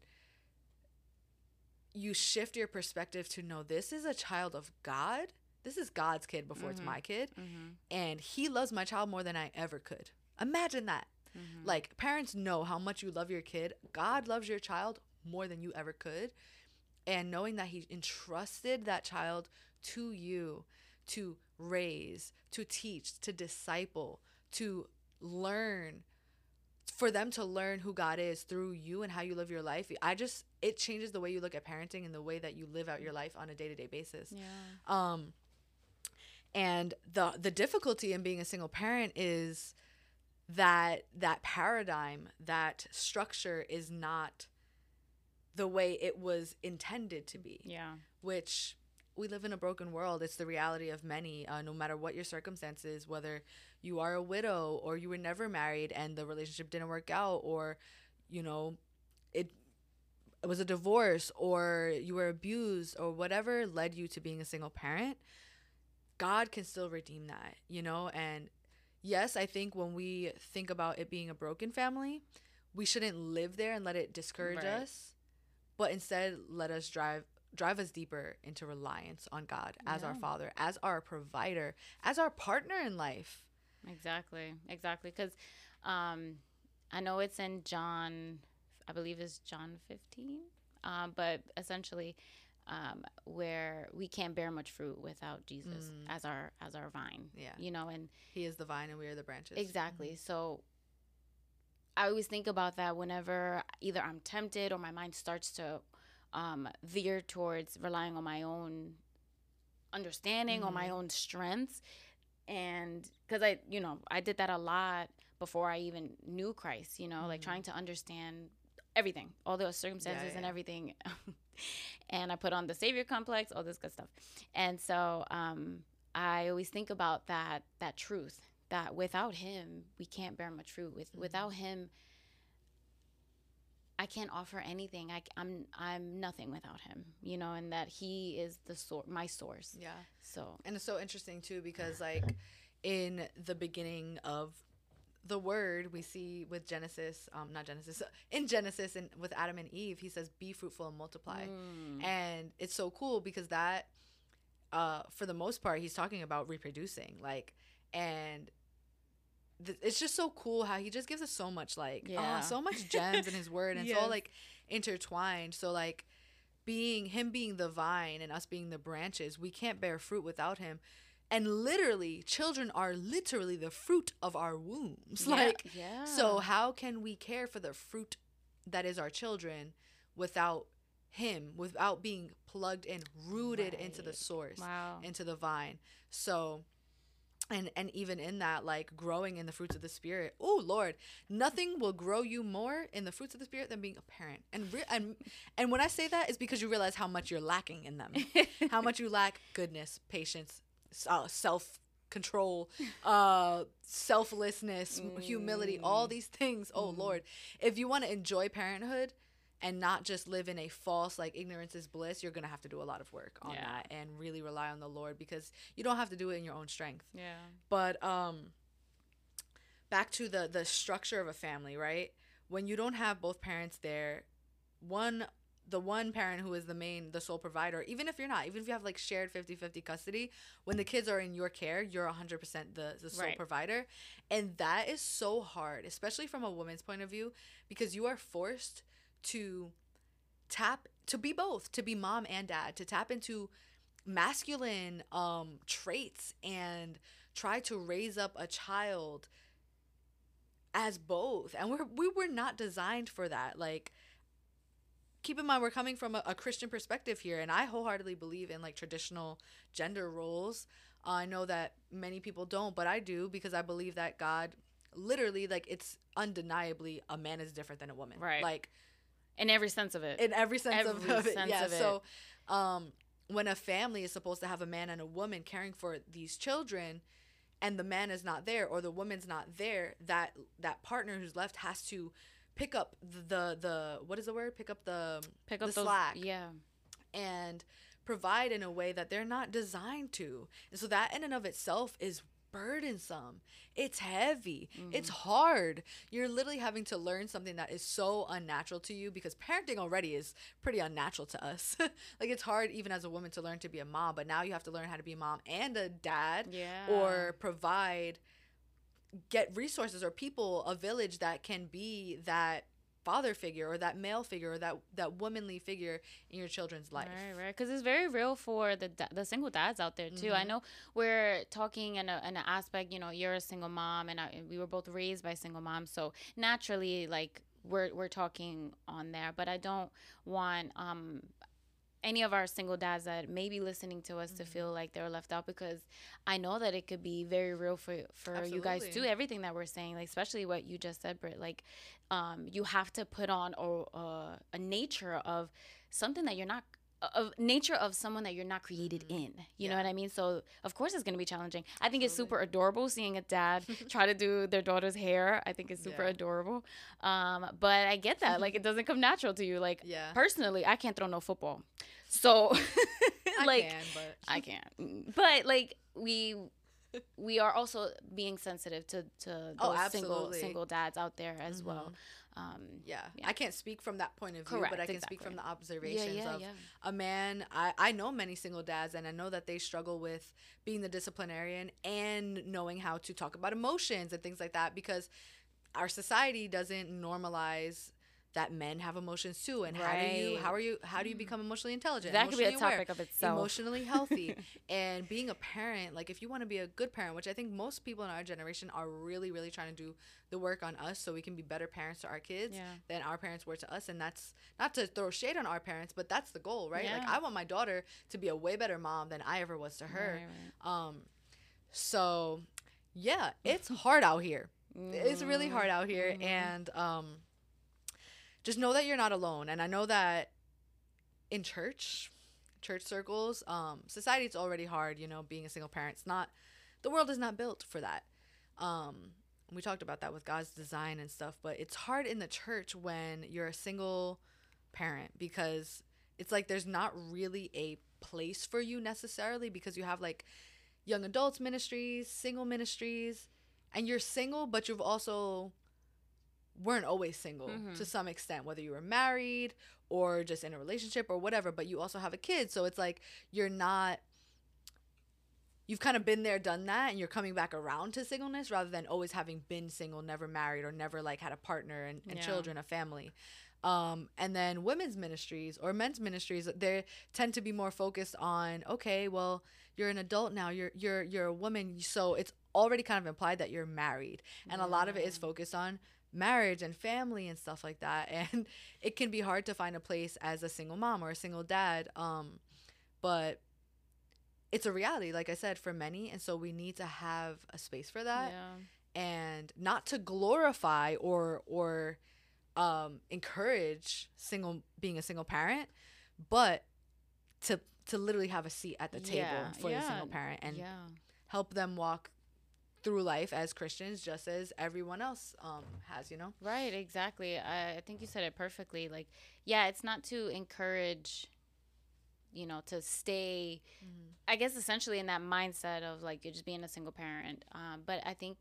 you shift your perspective to no this is a child of god. This is god's kid before it's Mhm. my kid. Mhm. and he loves my child more than i ever could. Imagine that. Mhm. like parents know how much you love your kid. God loves your child more than you ever could and knowing that he entrusted that child to you to raise to teach to disciple to learn for them to learn who god is through you and how you live your life. I just it changes the way you look at parenting and the way that you live out your life on a day-to-day basis. Yeah. Um and the the difficulty in being a single parent is that that paradigm that structure is not the way it was intended to be. Yeah. Which we live in a broken world. It's the reality of many uh, no matter what your circumstances whether you are a widow or you were never married and the relationship didn't work out or you know it it was a divorce or you were abused or whatever led you to being a single parent god can still redeem that you know? And yes i think when we think about it being a broken family we shouldn't live there and let it discourage Right. us but instead let us drive drive us deeper into reliance on god as our father as our provider as our partner in life Exactly. Exactly. Because um, I know it's in John, I believe it's John 15, um, but essentially, um, where we can't bear much fruit without Jesus Mm. as our as our vine. Yeah. You know, and He is the vine and we are the branches. Exactly. So I always think about that whenever either I'm tempted or my mind starts to um, veer towards relying on my own understanding or my Mhm. own strengths. And because I, you know, I did that a lot before I even knew Christ, you know, like Mhm. trying to understand everything, all those circumstances and yeah. everything. and I put on the savior complex, all this good stuff. And so um, I always think about that that truth that without him we can't bear much fruit. With Mhm. without him I can't offer anything. I, am I'm nothing without him, you know, and that he is the source, my source. Yeah. So And it's so interesting too because like in the beginning of the word we see with Genesis, um not Genesis, in Genesis and with Adam and Eve, he says be fruitful and multiply. Mm. And it's so cool because that uh for the most part he's talking about reproducing like and th- it's just so cool how he just gives us so much like ah, Yeah. oh, so much gems in his word and it's all like intertwined so like being him being the vine and us being the branches we can't bear fruit without him and literally children are literally the fruit of our wombs Yeah, like yeah. so how can we care for the fruit that is our children without him, without being plugged in, rooted into the source, wow. into the vine? So and and even in that like growing in the fruits of the spirit oh lord nothing will grow you more in the fruits of the spirit than being a parent and re- and and when i say that is because you realize how much you're lacking in them how much you lack goodness patience uh, self control uh selflessness m- humility all Mm. these things oh Mm. lord if you want to enjoy parenthood and not just live in a false like ignorance is bliss you're gonna have to do a lot of work on Yeah. that and really rely on the lord because you don't have to do it in your own strength yeah. but um back to the the structure of a family right when you don't have both parents there one the one parent who is the main the sole provider even if you're not even if you have like shared 50-50 custody when the kids are in your care you're 100% the, the sole Right. provider and that is so hard especially from a woman's point of view because you are forced to tap to be both to be mom and dad to tap into masculine um traits and try to raise up a child as both. And we're we were not designed for that. Like keep in mind we're coming from a, a christian perspective here and i wholeheartedly believe in like traditional gender roles. I know that many people don't but i do because i believe that god literally like it's undeniably a man is different than a woman. Right. like In every sense of it. in every sense of, Every of it. sense yeah. of it. So, um, when a family is supposed to have a man and a woman caring for these children, and the man is not there or the woman's not there, that that partner who's left has to pick up the the what is the word? Pick up the Pick up the those. slack Yeah. and provide in a way that they're not designed to. And so that in and of itself is burdensome. It's heavy. It's mm-hmm. hard. You're literally having to learn something that is so unnatural to you because parenting already is pretty unnatural to us. like it's hard even as a woman to learn to be a mom, but now you have to learn how to be a mom and a dad Yeah. or provide get resources or people a village that can be that father figure or that male figure or that that womanly figure in your children's life. Right, right. Because it's very real for the the single dads out there too. I Mhm. know we're talking in, a, in an aspect. You know, you're a single mom, and, I, we were both raised by single moms, so naturally, like we're we're talking on there. But I don't want um any of our single dads that may be listening to us to Mhm. feel like they're left out because I know that it could be very real for for you guys too. Everything that we're saying, like especially what you just said, Britt, like um, you have to put on a, a nature of something that you're not of nature of someone that you're not created Mhm. in. You know what I mean? So of course it's gonna be challenging. I think it's super adorable seeing a dad try to do their daughter's hair. I think it's super Yeah. adorable. Um, but I get that. Like it doesn't come natural to you. Like Yeah. personally, I can't throw no football. So I like can, but I can't. But like we we are also being sensitive to to those Oh, single single dads out there as well. Um, Yeah. Yeah. I can't speak from that point of view, Correct, but I can speak from the observations yeah, of yeah. a man. I, I know many single dads, and I know that they struggle with being the disciplinarian and knowing how to talk about emotions and things like that because our society doesn't normalize that men have emotions too and how do you how are you how do you become emotionally intelligent? That could be a emotionally aware, topic of itself. emotionally healthy. And being a parent like if you want to be a good parent which i think most people in our generation are really really trying to do the work on us so we can be better parents to our kids Yeah. than our parents were to us and that's not to throw shade on our parents but that's the goal right? Like i want my daughter to be a way better mom than i ever was to her. Right, right. um so yeah it's hard out here. It's really hard out here Mhm. and um just know that you're not alone. And i know that in church church circles um society it's already hard you know being a single parent it's not the world is not built for that. Um we talked about that with god's design and stuff but it's hard in the church when you're a single parent because it's like there's not really a place for you necessarily because you have like young adults ministries single ministries and you're single but you've also weren't always single Mhm. to some extent whether you were married or just in a relationship or whatever but you also have a kid so it's like you're not you've kind of been there done that and you're coming back around to singleness rather than always having been single never married or never like had a partner and, and Yeah. children a family um, and then women's ministries or men's ministries they tend to be more focused on okay well you're an adult now you're you're you're a woman so it's already kind of implied that you're married and a lot of it is focused on marriage and family and stuff like that and it can be hard to find a place as a single mom or a single dad um but it's a reality like i said for many and so we need to have a space for that yeah. and not to glorify or or um encourage single being a single parent but to to literally have a seat at the table Yeah, for the single parent and yeah. help them walk through life as Christians just as everyone else um has, you know? Right, exactly. I, I think you said it perfectly. Like, yeah, it's not to encourage, you know, to stay, I guess, essentially in that mindset of like you're just being a single parent. Um, but I think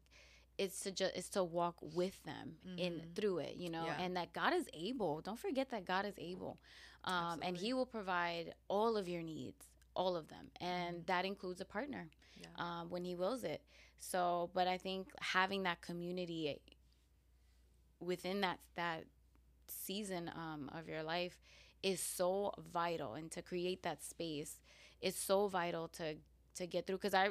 it's to just it's to walk with them in Mhm. through it, you know, Yeah. and that God is able. Don't forget that God is able, um, and He will provide all of your needs, all of them, and that includes a partner Yeah. um, when He wills it. So, but I think having that community within that that season um, of your life is so vital and to create that space is so vital to to get through because i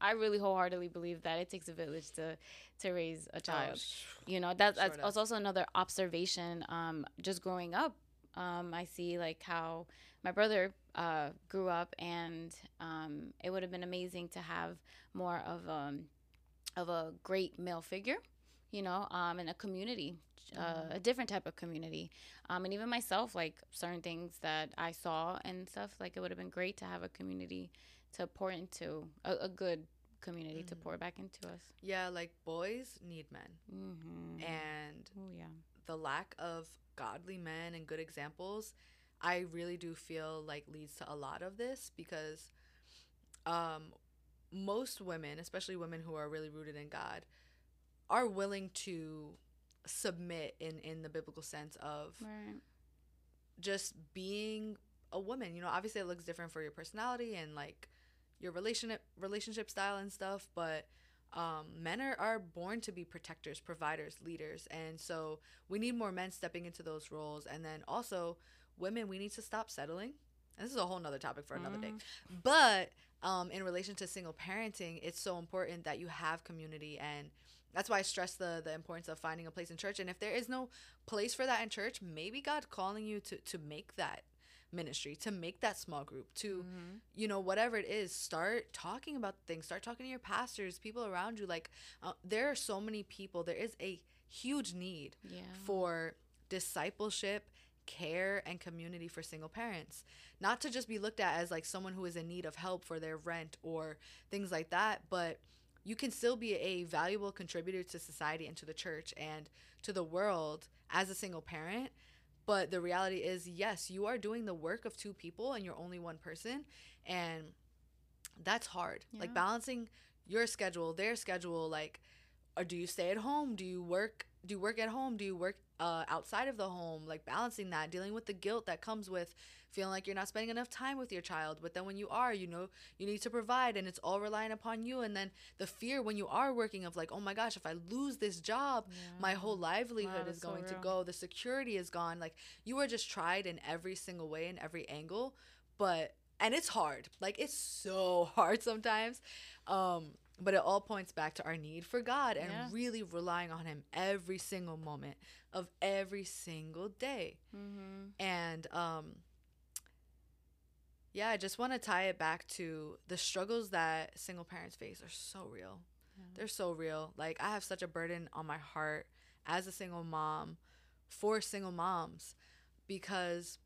i really wholeheartedly believe that it takes a village to to raise a child sh- you know that's, Sure that's does. also another observation um just growing up um i see like how my brother uh grew up and um it would have been amazing to have more of um of a great male figure you know um in a community uh, a different type of community um and even myself like certain things that i saw and stuff like it would have been great to have a community to pour into a, a good community to Mhm. pour back into us yeah, like boys need men. mm-hmm. And oh yeah the lack of godly men and good examples, I really do feel like leads to a lot of this because um most women, especially women who are really rooted in God, are willing to submit in in the biblical sense of right just being a woman. You know, obviously it looks different for your personality and like your relationship relationship style and stuff, but um, men are, are born to be protectors, providers, leaders, and so we need more men stepping into those roles. And then also, women, we need to stop settling. And this is a whole nother topic for another day. But um, in relation to single parenting, it's so important that you have community and that's why I stress the the importance of finding a place in church. And if there is no place for that in church, maybe God calling you to to make that ministry, to make that small group, to Mhm. you know whatever it is, start talking about things, start talking to your pastors, people around you. Like uh, there are so many people. There is a huge need yeah for discipleship, care, and community for single parents. Not to just be looked at as like someone who is in need of help for their rent or things like that, but you can still be a valuable contributor to society and to the church and to the world as a single parent. But the reality is, yes, you are doing the work of two people and you're only one person. And that's hard. Like balancing your schedule, their schedule, like or do you stay at home? Do you work do you work at home? Do you work uh, outside of the home? Like balancing that, dealing with the guilt that comes with feeling like you're not spending enough time with your child. But then when you are, you know, you need to provide and it's all relying upon you. And then the fear when you are working of like, oh my gosh, if I lose this job, yeah. my whole livelihood wow, is going so to go. The security is gone. Like you are just tried in every single way, in every angle. But, and it's hard. Like it's so hard sometimes. Um, but it all points back to our need for God and yeah. really relying on Him every single moment of every single day. Mm-hmm. And um, yeah, I just want to tie it back to the struggles that single parents face are so real. Yeah. They're so real. Like, I have such a burden on my heart as a single mom for single moms because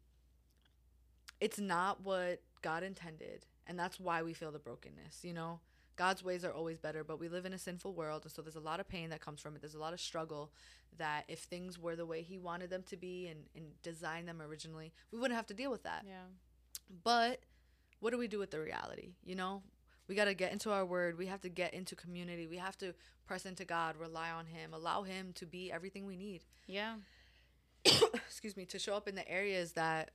it's not what God intended. And that's why we feel the brokenness, you know? God's ways are always better, but we live in a sinful world. And so there's a lot of pain that comes from it. There's a lot of struggle that if things were the way He wanted them to be and, and designed them originally, we wouldn't have to deal with that. Yeah. But what do we do with the reality? You know, we got to get into our word. We have to get into community. We have to press into God, rely on Him, allow Him to be everything we need. Yeah. Excuse me, to show up in the areas that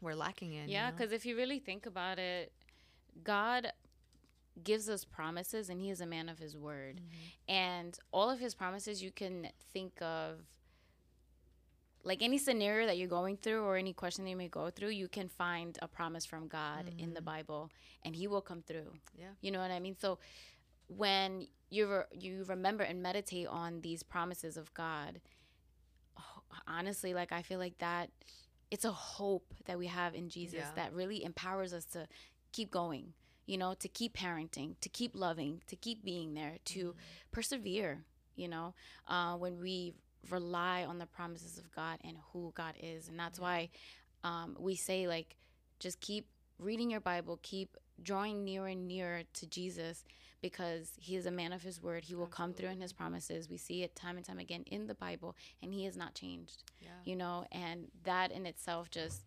we're lacking in. Yeah, because you know? if you really think about it, God gives us promises and he is a man of his word. Mm-hmm. And all of his promises you can think of like any scenario that you're going through or any question that you may go through, you can find a promise from God mm-hmm. in the mm-hmm. Bible and he will come through. Yeah. You know what I mean? So when you re- you remember and meditate on these promises of God, oh, honestly, like I feel like that it's a hope that we have in Jesus yeah. that really empowers us to keep going you know, to keep parenting, to keep loving, to keep being there, to mm-hmm. persevere, you know, uh, when we rely on the promises of God and who God is. And that's why um, we say, like, just keep reading your Bible, keep drawing nearer and nearer to Jesus because he is a man of his word. He will Absolutely. come through in his promises. We see it time and time again in the Bible, and he has not changed, yeah. you know, and that in itself just,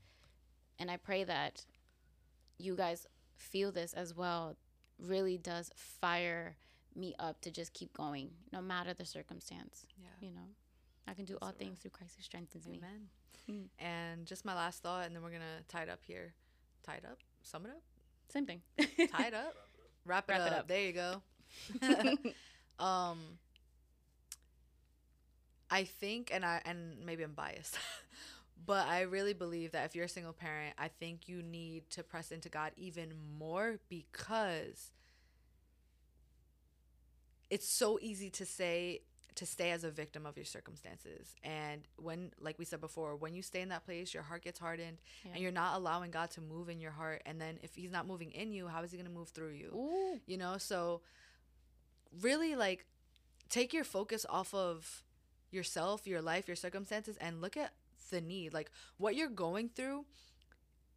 and I pray that you guys feel this as well really does fire me up to just keep going no matter the circumstance. Yeah. You know, I can do That's all things through Christ who strengthens Amen. me. Amen. Mm. And just my last thought, and then we're going to tie it up here. Tie it up? Sum it up? Same thing. tie it up? Wrap it, Wrap up. it up. There you go. um, I think, and I and maybe I'm biased, but I really believe that if you're a single parent, I think you need to press into God even more because it's so easy to say to stay as a victim of your circumstances. And when, like we said before, when you stay in that place, your heart gets hardened yeah. and you're not allowing God to move in your heart. And then if He's not moving in you, how is He going to move through you? Ooh. You know? So, really, like, take your focus off of yourself, your life, your circumstances, and look at the need. Like what you're going through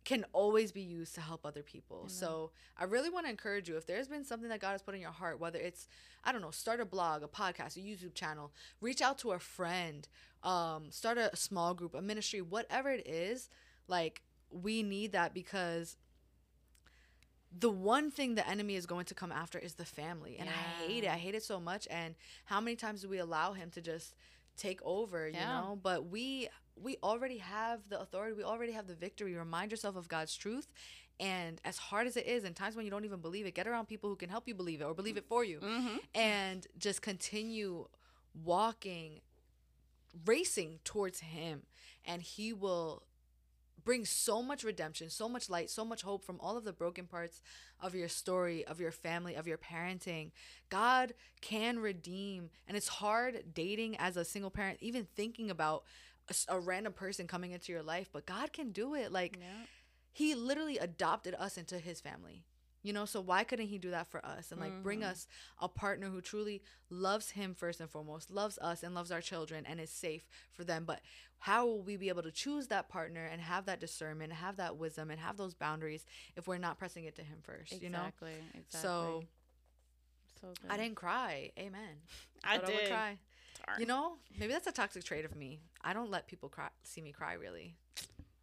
can always be used to help other people. Amen. So I really want to encourage you if there's been something that God has put in your heart, whether it's, I don't know, start a blog, a podcast, a YouTube channel, reach out to a friend, um, start a small group, a ministry, whatever it is, like we need that because the one thing the enemy is going to come after is the family. And yeah. I hate it. I hate it so much. And how many times do we allow him to just take over, you know? But we we already have the authority. We already have the victory. Remind yourself of God's truth. And as hard as it is, in times when you don't even believe it, get around people who can help you believe it or believe it for you. Mm-hmm. And just continue walking, racing towards Him. And He will bring so much redemption, so much light, so much hope from all of the broken parts of your story, of your family, of your parenting. God can redeem. And it's hard dating as a single parent, even thinking about a, a, random person coming into your life, but God can do it. Like yeah. he literally adopted us into his family. You know, so why couldn't he do that for us and like mm-hmm. bring us a partner who truly loves him first and foremost, loves us and loves our children and is safe for them. But how will we be able to choose that partner and have that discernment, have that wisdom and have those boundaries if we're not pressing it to him first, exactly, you know? Exactly. So so. I didn't cry. Amen. I did. I would cry. Darn. You know, maybe that's a toxic trait of me. I don't let people cry, see me cry really.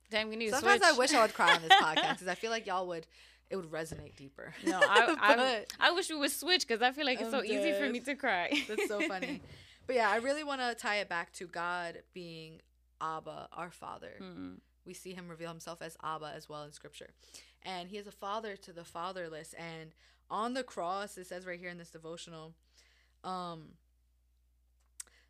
Damn, we need Sometimes I wish I would cry on this podcast because I feel like y'all would it would resonate deeper. No, I, I, I wish we would switch because I feel like it's I'm so easy for me to cry. That's so funny. But yeah, I really want to tie it back to God being Abba, our Father. Mm. We see him reveal himself as Abba as well in scripture. And he is a father to the fatherless. And on the cross, it says right here in this devotional, um,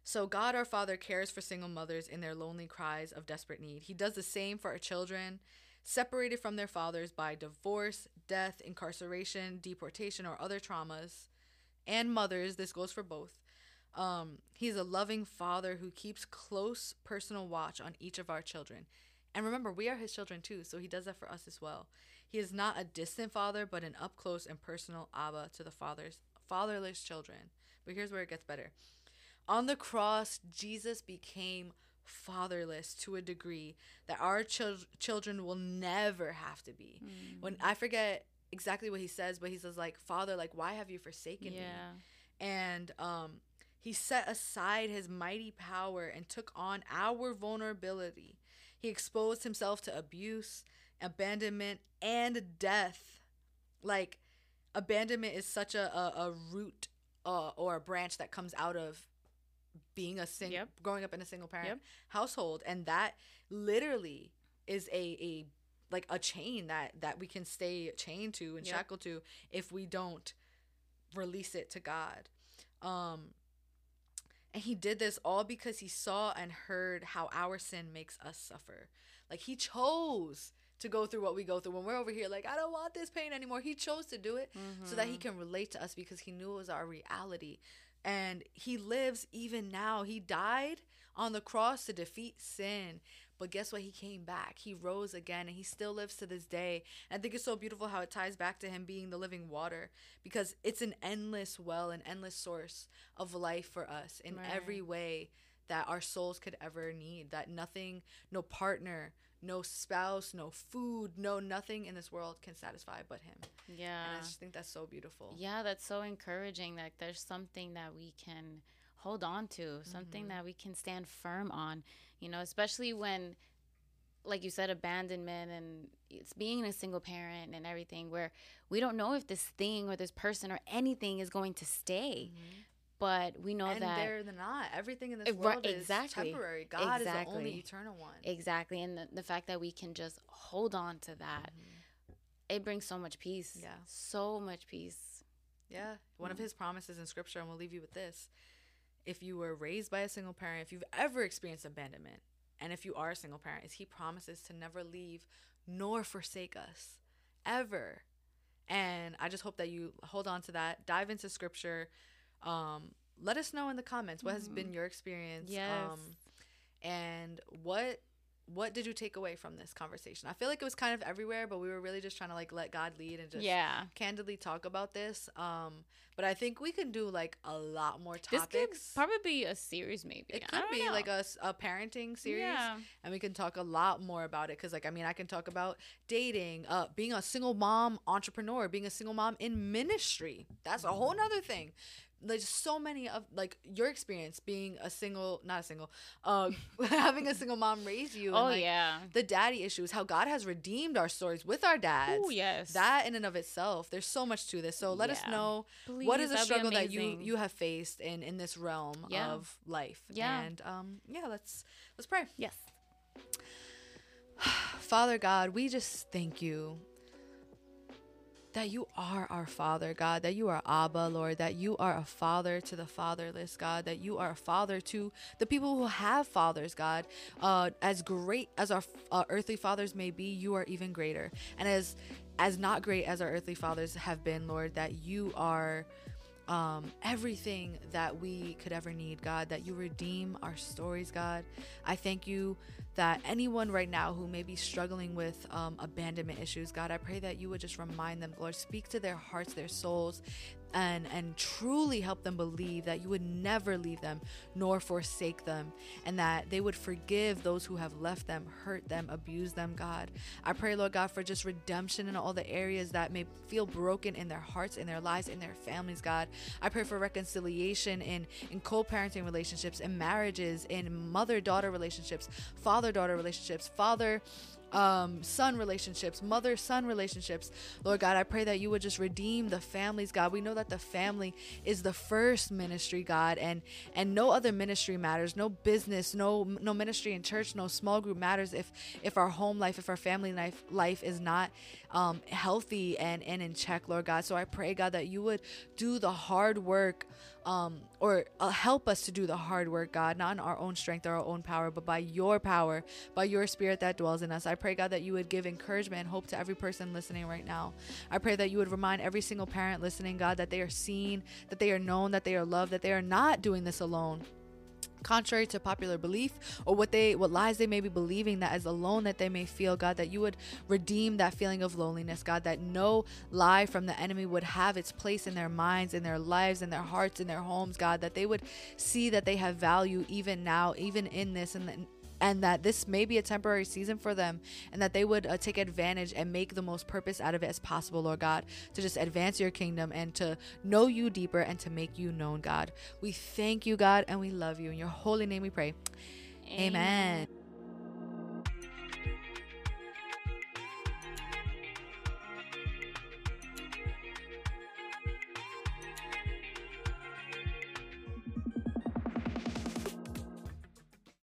so God our Father cares for single mothers in their lonely cries of desperate need. He does the same for our children separated from their fathers by divorce, death, incarceration, deportation, or other traumas, and mothers. This goes for both. Um, he's a loving father who keeps close personal watch on each of our children. And remember, we are his children too, so he does that for us as well. He is not a distant father, but an up close and personal Abba to the father's fatherless children. But here's where it gets better. On the cross, Jesus became fatherless to a degree that our chil- children will never have to be. When I forget exactly what he says, but he says like, "Father, like why have you forsaken me?" And um, he set aside his mighty power and took on our vulnerability. He exposed himself to abuse, abandonment, and death. Like, abandonment is such a, a, a root uh, or a branch that comes out of being a single, Yep. growing up in a single parent Yep. household, and that literally is a a like a chain that that we can stay chained to and Yep. shackled to if we don't release it to God. Um and he did this all because he saw and heard how our sin makes us suffer. Like he chose to go through what we go through when we're over here like I don't want this pain anymore. He chose to do it so that he can relate to us because he knew it was our reality. And he lives even now. He died on the cross to defeat sin. But guess what? He came back. He rose again and he still lives to this day. And I think it's so beautiful how it ties back to him being the living water because it's an endless well, an endless source of life for us in Right. every way that our souls could ever need. That nothing, no partner, no spouse, no food, no nothing in this world can satisfy but him. And Yeah. I just think that's so beautiful. Yeah, that's so encouraging that there's something that we can hold on to, something Mm-hmm. that we can stand firm on, you know, especially when like you said abandonment and it's being a single parent and everything where we don't know if this thing or this person or anything is going to stay. But we know Mm-hmm. and that they're not. Everything in this right, world is exactly. temporary. God is the only eternal one. exactly and the, the fact that we can just hold on to that it brings so much peace. Mm-hmm. Yeah. So much peace. Yeah. One of Mm. his promises in scripture, and we'll leave you with this. If you were raised by a single parent, if you've ever experienced abandonment, and if you are a single parent, is he promises to never leave nor forsake us. Ever. And I just hope that you hold on to that. Dive into scripture. Um, let us know in the comments what has been your experience. Mm-hmm. Yes. Um, and what what did you take away from this conversation? I feel like it was kind of everywhere, but we were really just trying to like let God lead and just yeah. candidly talk about this. Um, but I think we can do like a lot more This could topics. probably be a series, maybe. it could be know. like a parenting series, Yeah. and we can talk a lot more about it. Cause like I mean, I can talk about dating, uh, being a single mom entrepreneur, being a single mom in ministry. That's a whole nother thing. There's so many of like your experience being a single, not a single, uh, having a single mom raise you. and, Oh like, yeah. the daddy issues, how God has redeemed our stories with our dads. Oh yes. That in and of itself, there's so much to this. So let us Yeah. know what is a struggle that you you have faced in in this realm Yeah. of life. Yeah. And um yeah, let's let's pray. Yes. Father God, we just thank you that you are our Father, God, that you are Abba, Lord, that you are a father to the fatherless, God, that you are a father to the people who have fathers, God. Uh, as great as our uh, earthly fathers may be, you are even greater. And as as not great as our earthly fathers have been, Lord, that you are um, everything that we could ever need, God, that you redeem our stories, God. I thank you that anyone right now who may be struggling with um, abandonment issues, God, I pray that you would just remind them, Lord, speak to their hearts, their souls, and and truly help them believe that you would never leave them nor forsake them, and that they would forgive those who have left them, hurt them, abused them, God. I pray, Lord God, for just redemption in all the areas that may feel broken in their hearts, in their lives, in their families, God. I pray for reconciliation in in co-parenting relationships, in marriages, in mother-daughter relationships, father-daughter relationships, father um, son relationships, mother son relationships. Lord God, I pray that you would just redeem the families, God. We know that the family is the first ministry, God, and and no other ministry matters. No business, no no ministry in church, no small group matters if if our home life, if our family life life is not um, healthy and and in check, Lord God. So I pray, God, that you would do the hard work um, or uh, help us to do the hard work, God, not in our own strength or our own power, but by your power, by your spirit that dwells in us. I pray, God, that you would give encouragement and hope to every person listening right now. I pray that you would remind every single parent listening, God, that they are seen, that they are known, that they are loved, that they are not doing this alone contrary to popular belief or what they what lies they may be believing that is alone that they may feel god that you would redeem that feeling of loneliness god that no lie from the enemy would have its place in their minds in their lives in their hearts in their homes god that they would see that they have value even now even in this and and that this may be a temporary season for them and that they would uh, take advantage and make the most purpose out of it as possible, Lord God, to just advance your kingdom and to know you deeper and to make you known, God. We thank you, God, and we love you. In your holy name we pray. Amen. Amen.